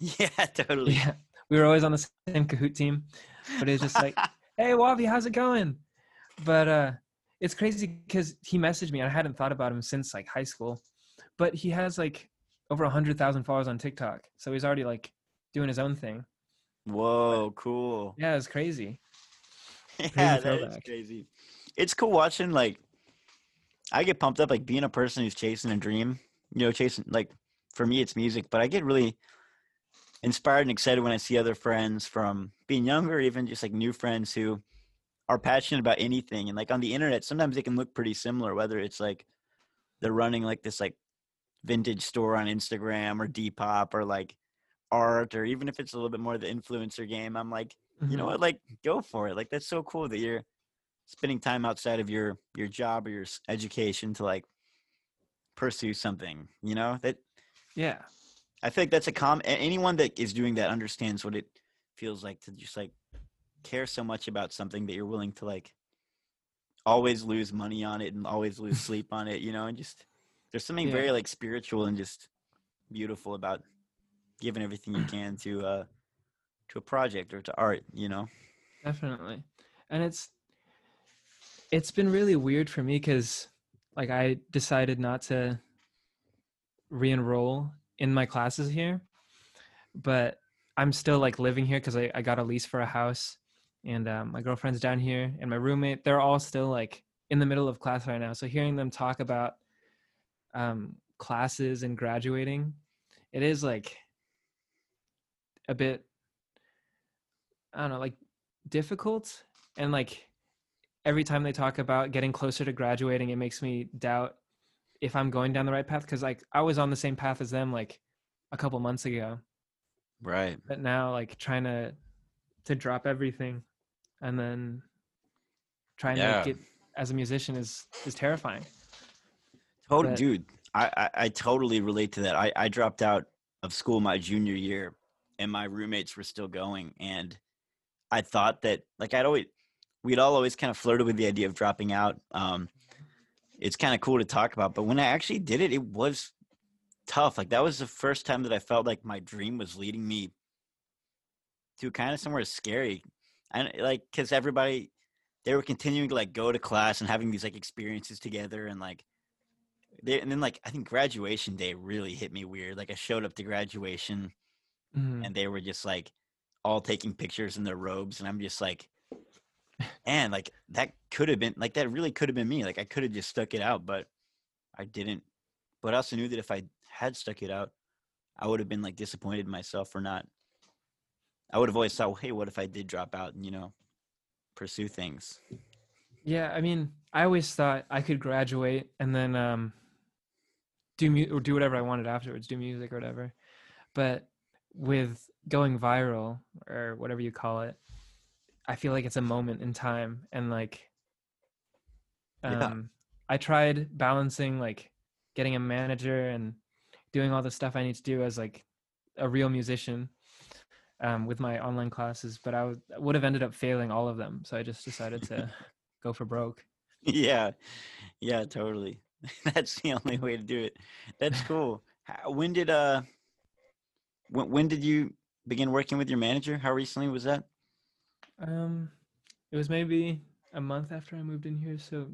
<laughs> Yeah, totally. yeah we were always on the same kahoot team but it was just like <laughs> hey Wavi, how's it going but uh it's crazy because he messaged me and i hadn't thought about him since like high school but he has like over a hundred thousand followers on tiktok so he's already like doing his own thing Whoa, cool. yeah it's crazy <laughs> Yeah, Crazy that is crazy. It's cool watching like I get pumped up like being a person who's chasing a dream. You know, chasing like for me it's music, but I get really inspired and excited when I see other friends from being younger, even just like new friends who are passionate about anything. And like on the internet, sometimes they can look pretty similar, whether it's like they're running like this like vintage store on Instagram or Depop or like art or even if it's a little bit more the influencer game. I'm like, you know Mhm. what like go for it like that's so cool that you're spending time outside of your your job or your education to like pursue something you know that yeah i feel like that's a com anyone that is doing that understands what it feels like to just like care so much about something that you're willing to like always lose money on it and always lose <laughs> sleep on it you know and just there's something Yeah. very like spiritual and just beautiful about giving everything you can to uh to a project or to art you know definitely and it's it's been really weird for me because like i decided not to re-enroll in my classes here but i'm still like living here because I, I got a lease for a house and um, my girlfriend's down here and my roommate they're all still like in the middle of class right now. So hearing them talk about um, classes and graduating it is like a bit i don't know like difficult and like every time they talk about getting closer to graduating it makes me doubt if i'm going down the right path because like i was on the same path as them like a couple months ago right but now like trying to to drop everything and then trying Yeah. make it as a musician is is terrifying Total, But- dude. I, I I totally relate to that. I I dropped out of school my junior year, and my roommates were still going, and I thought that like I'd always we'd all always kind of flirted with the idea of dropping out. Um, it's kind of cool to talk about, but when I actually did it, it was tough. Like that was the first time that I felt like my dream was leading me to kind of somewhere scary, and like because everybody they were continuing to like go to class and having these like experiences together and like they, and then like I think graduation day really hit me weird. Like I showed up to graduation Mhm. and they were just like all taking pictures in their robes and I'm just like and like that could have been like that really could have been me. Like I could have just stuck it out, but I didn't. But I also knew that if I had stuck it out, I would have been like disappointed in myself for not I would have always thought, well, hey, what if I did drop out and, you know, pursue things? yeah i mean i always thought i could graduate and then um do mu- or do whatever i wanted afterwards do music or whatever but with going viral or whatever you call it i feel like it's a moment in time and like Yeah. um i tried balancing like getting a manager and doing all the stuff i need to do as like a real musician um, with my online classes but I would- would have ended up failing all of them. So i just decided to <laughs> go for broke. Yeah. Yeah totally. <laughs> That's the only way to do it. That's <laughs> cool. When did uh when, when did you begin working with your manager? How recently was that um it was maybe a month after i moved in here so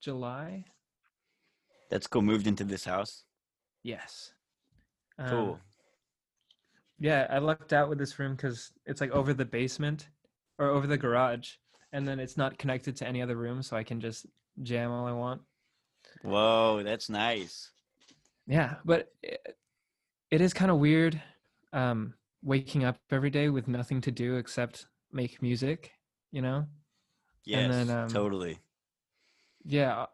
july. That's cool. Moved into this house? Yes. Um, cool. yeah i lucked out with this room because it's like over the basement or over the garage and then it's not connected to any other room so i can just jam all i want. Whoa that's nice. Yeah but it, it is kind of weird um waking up every day with nothing to do except make music, you know? Yes, then, um, totally. Yeah,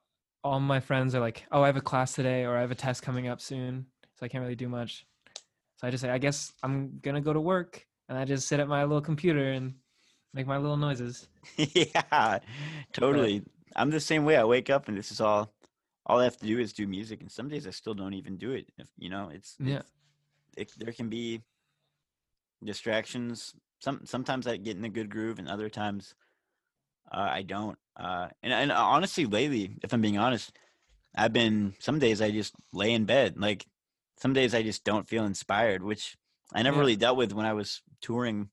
all my friends are like, "Oh, I have a class today or I have a test coming up soon." So I can't really do much. So I just say, "I guess I'm going to go to work." And I just sit at my little computer and make my little noises. <laughs> yeah, totally. I'm the same way. I wake up and this is all all I have to do is do music and some days I still don't even do it. If, you know, it's Yeah. it's- it, there can be distractions. Some sometimes I get in a good groove, and other times uh, I don't. Uh, and and honestly, lately, if I'm being honest, I've been some days I just lay in bed. Like some days I just don't feel inspired, which I never Yeah. really dealt with when I was touring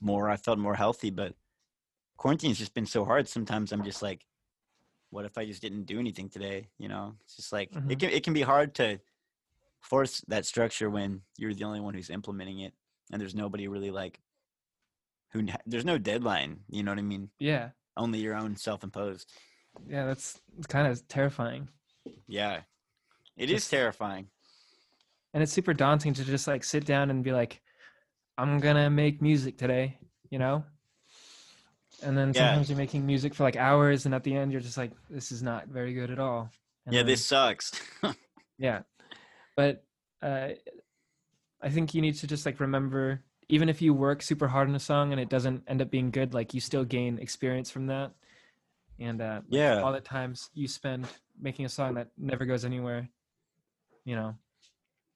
more. I felt more healthy, but quarantine's just been so hard. Sometimes I'm just like, what if I just didn't do anything today? You know, it's just like Mhm. it can it can be hard to force that structure when you're the only one who's implementing it and there's nobody really like who there's no deadline you know what i mean Yeah. only your own self-imposed Yeah, that's kind of terrifying. yeah it is Just- terrifying And it's super daunting to just like sit down and be like, I'm to make music today, you know? And then Yeah. sometimes you're making music for like hours and at the end you're just like this is not very good at all. And yeah then- this sucks <laughs> Yeah. But uh, I think you need to just like remember, even if you work super hard on a song and it doesn't end up being good, like you still gain experience from that. And uh, yeah all the times you spend making a song that never goes anywhere, you know.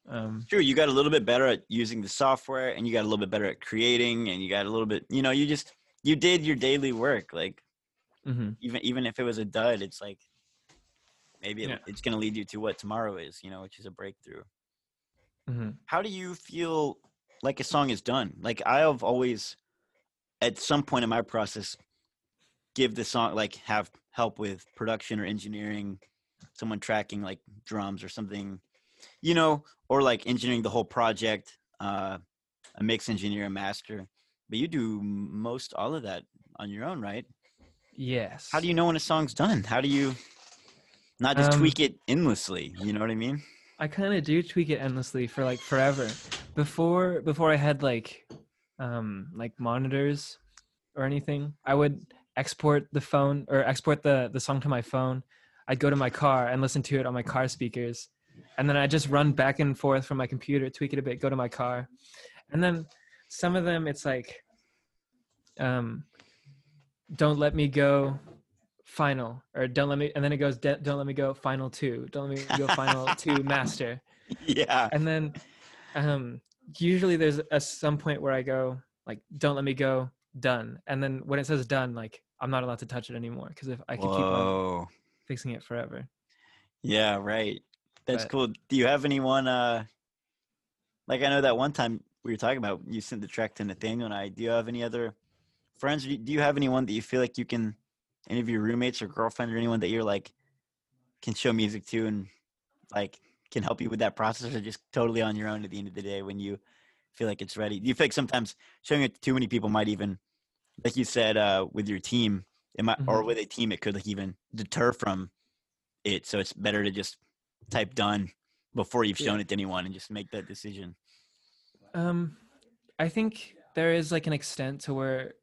Um, true you got a little bit better at using the software and you got a little bit better at creating and you got a little bit you know you just you did your daily work like mhm. even even if it was a dud it's like maybe it, Yeah. it's going to lead you to what tomorrow is you know which is a breakthrough Mhm. how do you feel like a song is done. Like i have always at some point in my process give the song like have help with production or engineering someone tracking like drums or something you know or like engineering the whole project uh a mix engineer a master. But you do most all of that on your own right? Yes. how do you know when a song's done? How do you not just Um, tweak it endlessly you know what i mean I kind of do tweak it endlessly for like forever. Before before I had like um like monitors or anything, I would export the phone or export the the song to my phone. I'd go to my car and listen to it on my car speakers. And then I just run back and forth from my computer, tweak it a bit, go to my car. And then some of them it's like um don't let me go final or don't let me and then it goes don't let me go final 2 don't let me go final <laughs> 2 master yeah and then um usually there's a some point where i go like don't let me go done and then when it says done like i'm not allowed to touch it anymore because if i could keep on fixing it forever Yeah, right. That's But- cool. Do you have anyone uh like I know that one time we were talking about you sent the track to Nathaniel and I. Do you have any other friends? Do you have anyone that you feel like you can any of your roommates or girlfriend or anyone that you're like can show music to and like can help you with that process or just totally on your own at the end of the day when you feel like it's ready? Do you feel like sometimes showing it to too many people might even like you said uh with your team it might or Mhm. with a team it could like even deter from it so it's better to just type done before you've shown Yeah. it to anyone and just make that decision um i think there is like an extent to where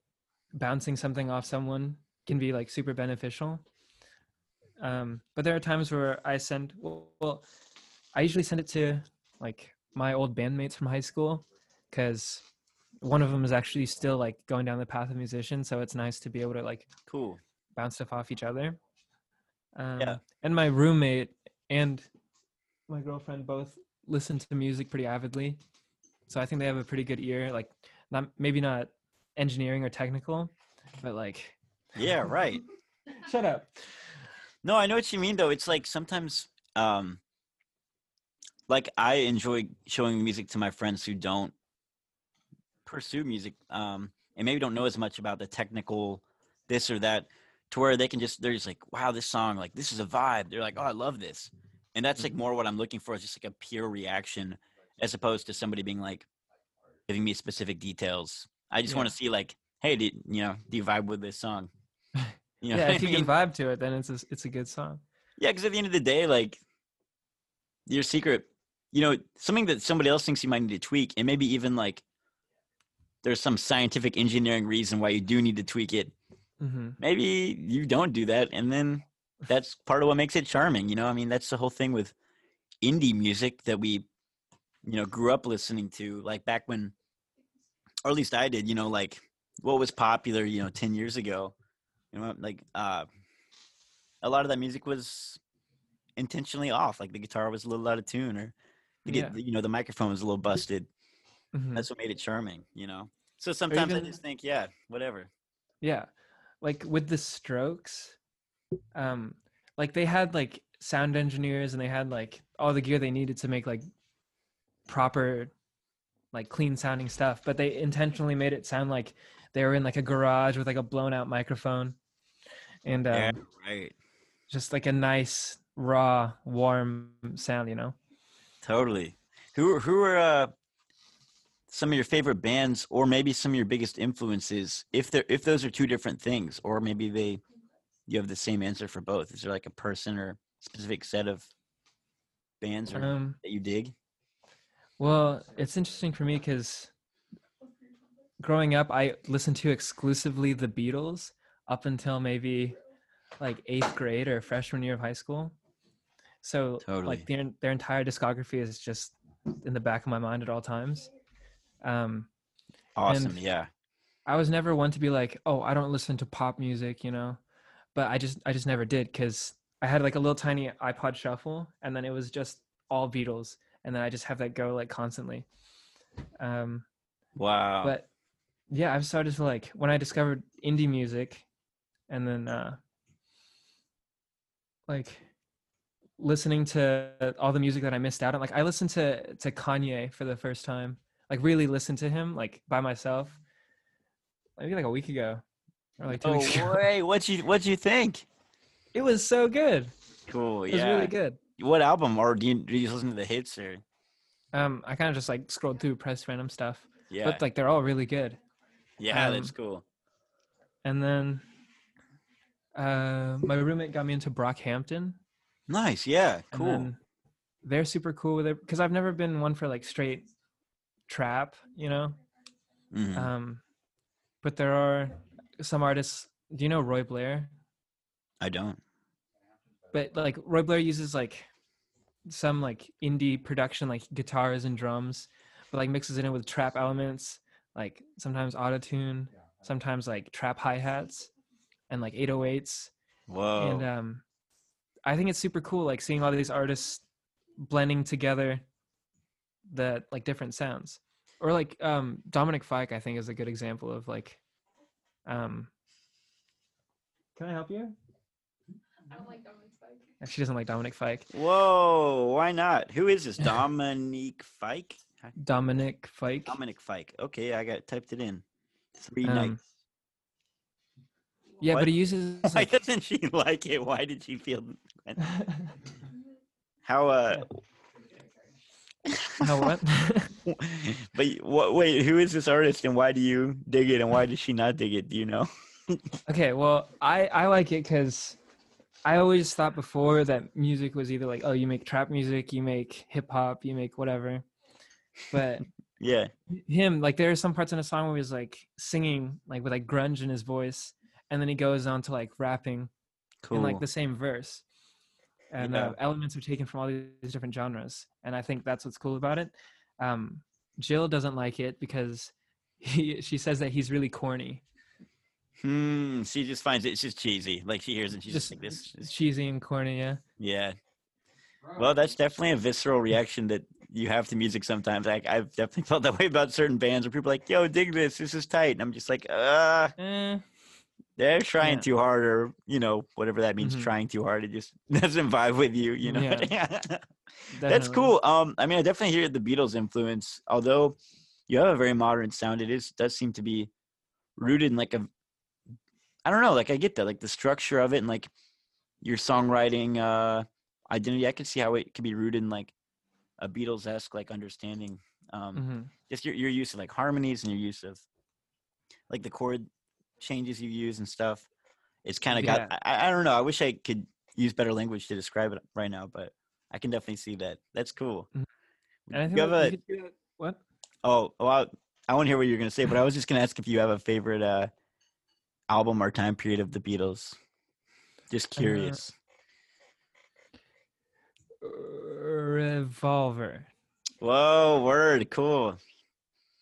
bouncing something off someone can be like super beneficial. Um but there are times where i send well, well i usually send it to like my old bandmates from high school because one of them is actually still like going down the path of musician so it's nice to be able to like cool. bounce stuff off each other. Um, Yeah. and my roommate and my girlfriend both listen to music pretty avidly so i think they have a pretty good ear like not maybe not engineering or technical but like yeah right. <laughs> Shut up. No i know what you mean though. It's like sometimes um like i enjoy showing music to my friends who don't pursue music um and maybe don't know as much about the technical this or that to where they can just they're just like wow this song like this is a vibe. They're like oh i love this. And that's like more what i'm looking for is just like a pure reaction as opposed to somebody being like giving me specific details. I just Yeah. want to see like hey do, you know do you vibe with this song you know yeah if you can vibe to it then it's a, it's a good song Yeah, because at the end of the day, like your secret, you know, something that somebody else thinks you might need to tweak, and maybe even like there's some scientific engineering reason why you do need to tweak it. hmm Maybe you don't do that, and then that's part of what makes it charming. You know, I mean, that's the whole thing with indie music that we, you know, grew up listening to. Like back when, or at least I did. You know, like what was popular, you know, ten years ago. You know, like uh, a lot of that music was intentionally off. Like the guitar was a little out of tune, or the, Yeah. you know, the microphone was a little busted. hmm That's what made it charming. You know. So sometimes I just think, yeah, whatever. Yeah. Like with the strokes, um, like they had like sound engineers and they had like all the gear they needed to make like proper like clean sounding stuff, but they intentionally made it sound like they were in like a garage with like a blown out microphone. And um, yeah, right. just like a nice raw warm sound, you know. Totally. Who who are uh, some of your favorite bands, or maybe some of your biggest influences? If they are if those are two different things, or maybe they you have the same answer for both. Is there like a person or specific set of bands or, Um that you dig? Well, it's interesting for me because growing up, I listened to exclusively the Beatles up until maybe like eighth grade or freshman year of high school. So, Totally. like their their entire discography is just in the back of my mind at all times. Um, Awesome. yeah. I was never one to be like, oh, I don't listen to pop music, you know, but I just I just never did because I had like a little tiny iPod shuffle, and then it was just all Beatles, and then I just have that go like constantly. Um, Wow. but yeah i've started to like when i discovered indie music and then uh like listening to all the music that i missed out on like i listened to to kanye for the first time like really listened to him like by myself maybe like a week ago or like two oh weeks <laughs> ago wait, what you what you think? it was so good Cool. it was Yeah. really good What album, or do you do you listen to the hits, or um i kind of just like scrolled through press random stuff yeah, but like they're all really good yeah, that's um, cool. and then uh my roommate got me into brockhampton Nice. Yeah. Cool. they're super cool with it because I've never been one for like straight trap, you know. Mhm. Um, but there are some artists. Do you know Roy Blair? I don't. But like Roy Blair uses like some like indie production, like guitars and drums, but like mixes it in with trap elements, like sometimes auto tune, sometimes like trap hi hats, and like 808s. Whoa. and um i think it's super cool like seeing all these artists blending together the like different sounds or like um dominic fike i think is a good example of like um can i help you I don't like Dominic Fike. she doesn't like dominic fike Whoa, why not? Who is this? Dominique Fike? Dominic fike Dominic Fike. Okay, I got typed it in. Three Um, nights. yeah What? but he uses <laughs> Why like, doesn't she like it? Why did she feel <laughs> how uh how what <laughs> but what wait, who is this artist and why do you dig it and why does she not dig it? Do you know? Okay, well, I I like it because I always thought before that music was either like, oh, you make trap music, you make hip hop, you make whatever. But <laughs> Yeah. him, like, there are some parts in a song where he's like singing, like with like grunge in his voice, and then he goes on to like rapping Cool. in like the same verse, and Yeah. uh, elements are taken from all these different genres, and I think that's what's cool about it. Um, Jill doesn't like it because <laughs> he she says that he's really corny. Hmm. She just finds it, it's just cheesy. Like she hears it, she's just just like this. is- cheesy and corny, yeah. Yeah. Well, that's definitely a visceral reaction that you have to music sometimes. Like I've definitely <laughs> felt that way about certain bands where people are like, "Yo, dig this. This is tight," and I'm just like, "Uh, Eh, they're trying Yeah. too hard, or you know, whatever that means. Mhm. Trying too hard. It just <laughs> doesn't vibe with you. You know." <laughs> That's cool. Um, I mean, I definitely hear the Beatles influence. Although you have a very modern sound, it is does seem to be rooted in like a, I don't know, like I get that, like the structure of it and like your songwriting uh identity. I could see how it could be rooted in like a Beatles esque like understanding. Um, Mhm. just your your use of like harmonies and your use of like the chord changes you use and stuff. It's kind of Yeah. got. I, I don't know. I wish I could use better language to describe it right now, but I can definitely see that. That's cool. Mhm. And I think You have a- you could what? Oh, well, I want to hear what you're gonna say, but I was just gonna ask if you have a favorite uh, album or time period of the Beatles. Just Uh, curious. Revolver Whoa, word, cool.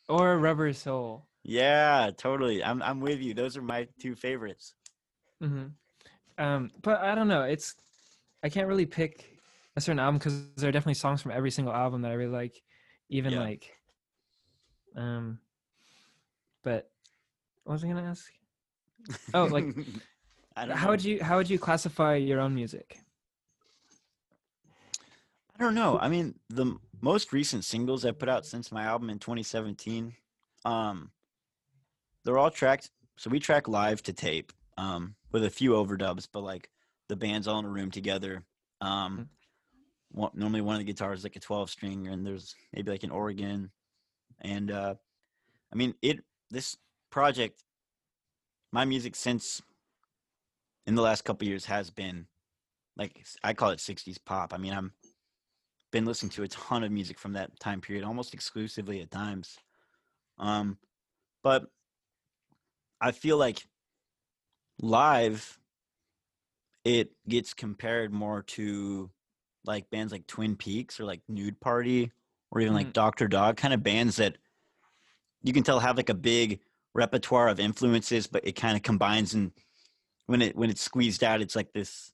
or Rubber Soul. Yeah, totally. I'm I'm with you. Those are my two favorites. hmm Um, but I don't know. It's I can't really pick a certain album because there are definitely songs from every single album that I really like. Even Yeah. like, um, but what was I gonna ask? Oh, like <laughs> I don't how know. would you how would you classify your own music? I don't know. I mean, the most recent singles I put out since my album in 2017, um, they're all tracked. So we track live to tape, um, with a few overdubs, but like the band's all in a room together. Um, one, normally one of the guitars is like a 12 string, and there's maybe like an organ, and uh, I mean it. This project, my music since in the last couple years has been like I call it 60s pop. I mean, I'm been listening to a ton of music from that time period, almost exclusively at times. Um, but I feel like live, it gets compared more to like bands like Twin Peaks or like Nude Party or even like Mm. Doctor Dog, kind of bands that you can tell have like a big repertoire of influences, but it kind of combines and when it when it's squeezed out, it's like this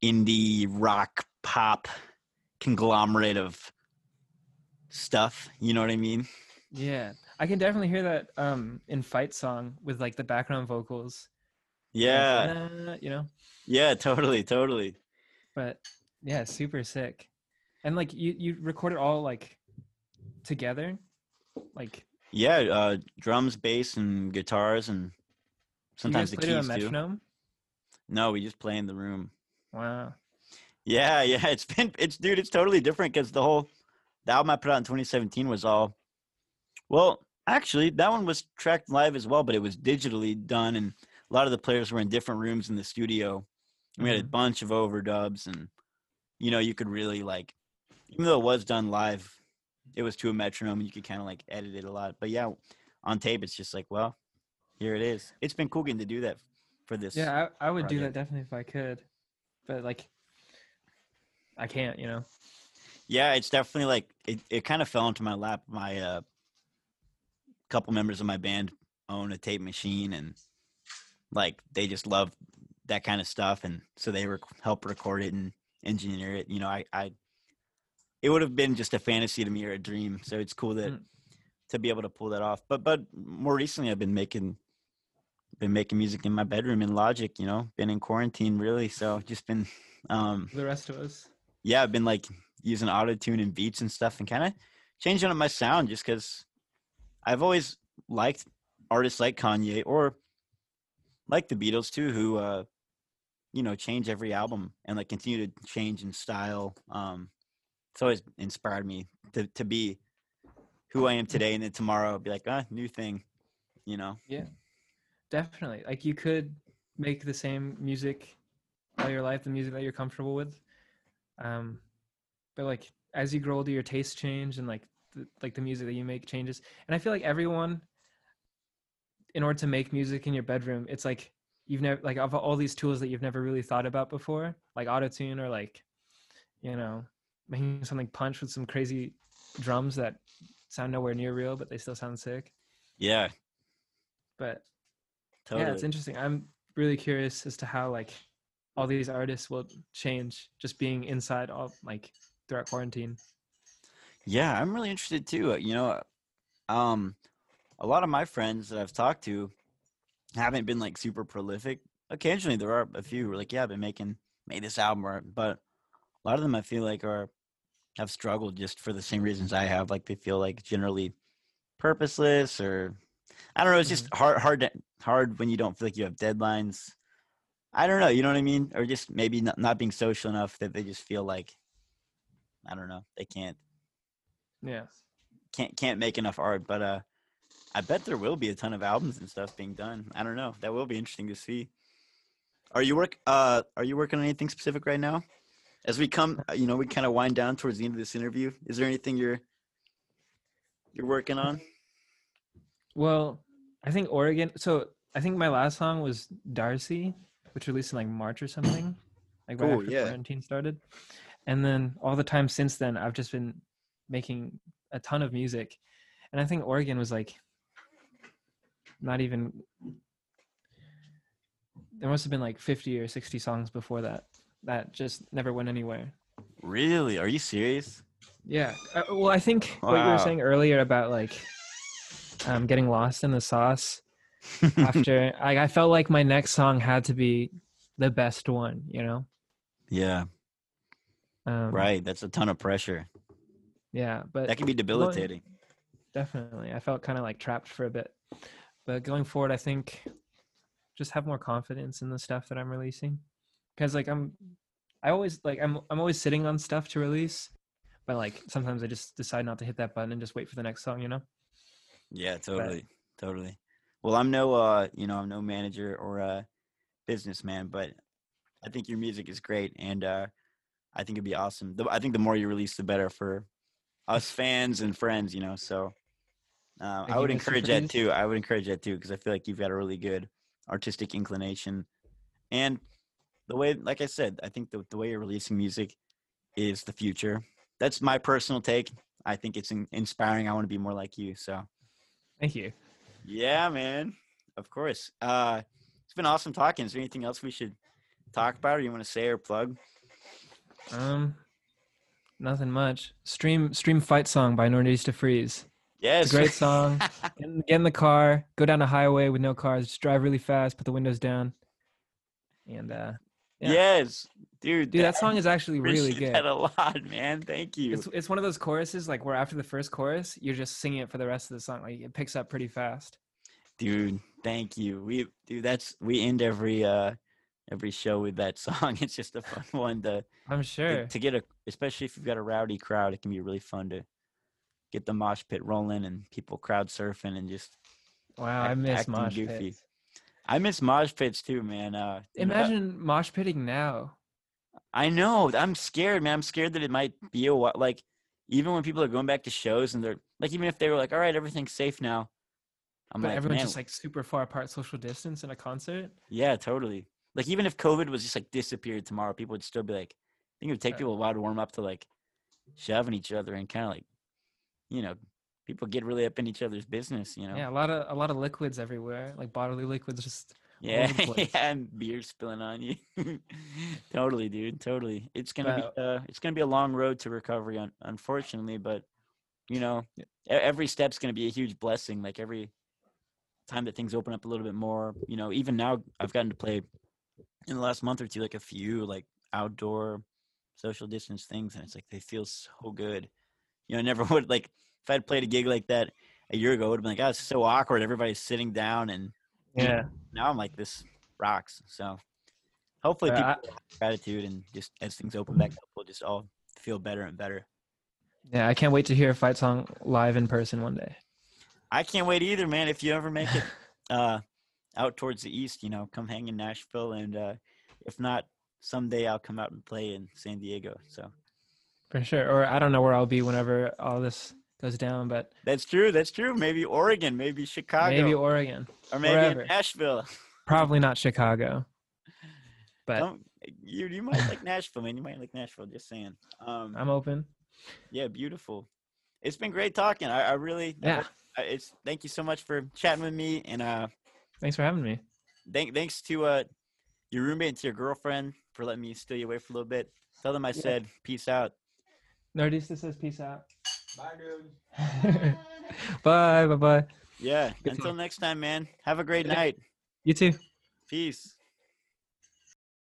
indie rock pop conglomerate of stuff. You know what I mean? Yeah, I can definitely hear that um in Fight Song with like the background vocals. Yeah. You know. Yeah, totally, totally. but yeah super sick and like you you record it all like together like Yeah, uh drums, bass and guitars and sometimes the guys play to a keys too. No, we just play in the room. wow Yeah, yeah, it's been it's dude, it's totally different cuz the whole the album I put out in 2017 was all well, actually, that one was tracked live as well, but it was digitally done and a lot of the players were in different rooms in the studio. And We had a Mhm. bunch of overdubs and you know, you could really like even though it was done live, it was to a metronome and you could kind of like edit it a lot. But yeah, on tape it's just like, well, here it is. It's been cool getting to do that for this. yeah I, I would do that definitely if i could but like i can't you know Yeah, it's definitely like it, it kind of fell into my lap. My uh couple members of my band own a tape machine and like they just love that kind of stuff and so they rec- help record it and engineer it. You know, I I it would have been just a fantasy to me or a dream. So it's cool that Mm. to be able to pull that off. But but more recently I've been making been making music in my bedroom in Logic, you know, been in quarantine really. So just been um the rest of us yeah, I've been like using auto tune and beats and stuff and kind of changing up my sound just because I've always liked artists like Kanye or like the Beatles too, who, uh, you know, change every album and like continue to change in style. Um, it's always inspired me to, to be who I am today. And then tomorrow I'll be like, ah, new thing, you know? Yeah, definitely like you could make the same music all your life the music that you're comfortable with um but like as you grow older your tastes change and like the, like the music that you make changes and i feel like everyone in order to make music in your bedroom it's like you've never like of all these tools that you've never really thought about before like autotune or like you know making something punch with some crazy drums that sound nowhere near real but they still sound sick Yeah, but totally. yeah, it's interesting. I'm really curious as to how like all these artists will change just being inside all like throughout quarantine. Yeah, I'm really interested too. uh, You know, um, a lot of my friends that I've talked to haven't been like super prolific. Occasionally, there are a few who are like, "Yeah, I've been making made this album," or, but a lot of them I feel like are have struggled just for the same reasons I have. Like they feel like generally purposeless, or I don't know. It's just hard, hard, hard when you don't feel like you have deadlines. I don't know. You know what I mean? Or just maybe not, not being social enough that they just feel like I don't know. They can't Yeah. can't can't make enough art, but uh I bet there will be a ton of albums and stuff being done. I don't know. That will be interesting to see. Are you work uh are you working on anything specific right now? As we come, uh, you know, we kind of wind down towards the end of this interview. Is there anything you're you're working on? Well, I think Oregon. So I think my last song was Darcy, which released in like March or something, like right Cool, after yeah. quarantine started. And then all the time since then, I've just been making a ton of music, and I think Oregon was like not even. There must have been like fifty or sixty songs before that that just never went anywhere. Really? Are you serious? Yeah. Uh, well, I think what you were saying earlier about like um, getting lost in the sauce after <laughs> I, I felt like my next song had to be the best one, you know? yeah. Um, Right. That's a ton of pressure. Yeah, but That can be debilitating. definitely. I felt kind of like trapped for a bit. But going forward, I think just have more confidence in the stuff that I'm releasing. Cuz like I'm I always like I'm I'm always sitting on stuff to release, but like sometimes I just decide not to hit that button and just wait for the next song, you know? Yeah, totally, totally. Well, I'm no, uh, you know, I'm no manager or uh, businessman, but I think your music is great, and uh, I think it'd be awesome. The, I think the more you release, the better for us fans and friends, you know. So uh, I would encourage that too. I would encourage that too because I feel like you've got a really good artistic inclination, and the way, like I said, I think the the way you're releasing music is the future. That's my personal take. I think it's in, inspiring. I want to be more like you. So. Thank you. Yeah, man. Of course. Uh it's been awesome talking. Is there anything else we should talk about or you want to say or plug? Um, nothing much. Stream stream fight song by Northeast to Freeze. Yes. It's a great song. <laughs> Get in, get in the car, go down a highway with no cars, just drive really fast, put the windows down, and uh, yeah. Yes. Dude, dude, that song is actually really good. that a lot, man. Thank you. It's it's one of those choruses like where after the first chorus, you're just singing it for the rest of the song. Like it picks up pretty fast. dude, thank you. We dude, that's we end every uh every show with that <laughs> song. It's just a fun one to I'm sure. to get a especially if you've got a rowdy crowd, it can be really fun to get the mosh pit rolling and people crowd surfing and just Wow, I miss mosh goofy. pits. I miss mosh pits too, man. Uh you know, that- Imagine mosh pitting now. I know. I'm scared, man. I'm scared that it might be a while. Like, even when people are going back to shows and they're like, even if they were like, all right, everything's safe now. I'm but like, everyone's man, just like super far apart, social distance in a concert. yeah, totally. Like, even if COVID was just like disappeared tomorrow, people would still be like, I think it would take Uh, people a while to warm up to like shoving each other and kind of like, you know, people get really up in each other's business, you know? Yeah, a lot of a lot of liquids everywhere, like bodily liquids. Just Yeah, <laughs> yeah, and beer spilling on you. <laughs> totally, dude. Totally. It's gonna be uh, it's gonna be a long road to recovery, un- unfortunately. But you know, every step's gonna be a huge blessing. Like every time that things open up a little bit more, you know, even now I've gotten to play in the last month or two, like a few like outdoor social distance things, and it's like they feel so good. You know, I never <laughs> would like if I'd played a gig like that a year ago, it would have been like, oh, it's so awkward. Everybody's sitting down and yeah. now I'm like this rocks. So hopefully Uh, people I- have gratitude and just as things open back up, we'll just all feel better and better. Yeah, I can't wait to hear a fight song live in person one day. I can't wait either, man. If you ever make it <laughs> uh, out towards the east, you know, come hang in Nashville, and uh, if not, someday I'll come out and play in San Diego. So For sure. Or I don't know where I'll be whenever all this goes down, but that's true. That's true. Maybe Oregon, maybe Chicago, maybe Oregon. or maybe Nashville. Probably not Chicago. But Don't, you you might like Nashville, man. You might like Nashville. Just saying. Um, I'm open. yeah, beautiful. It's been great talking. I, I really Yeah. I- it's thank you so much for chatting with me and uh Thanks for having me. thank thanks to uh your roommate and to your girlfriend for letting me steal you away for a little bit tell them i Yeah. said peace out Nerdista says peace out. Bye dude <laughs> bye, bye, bye. yeah Good until talk. next time man have a great Yeah. night You too. peace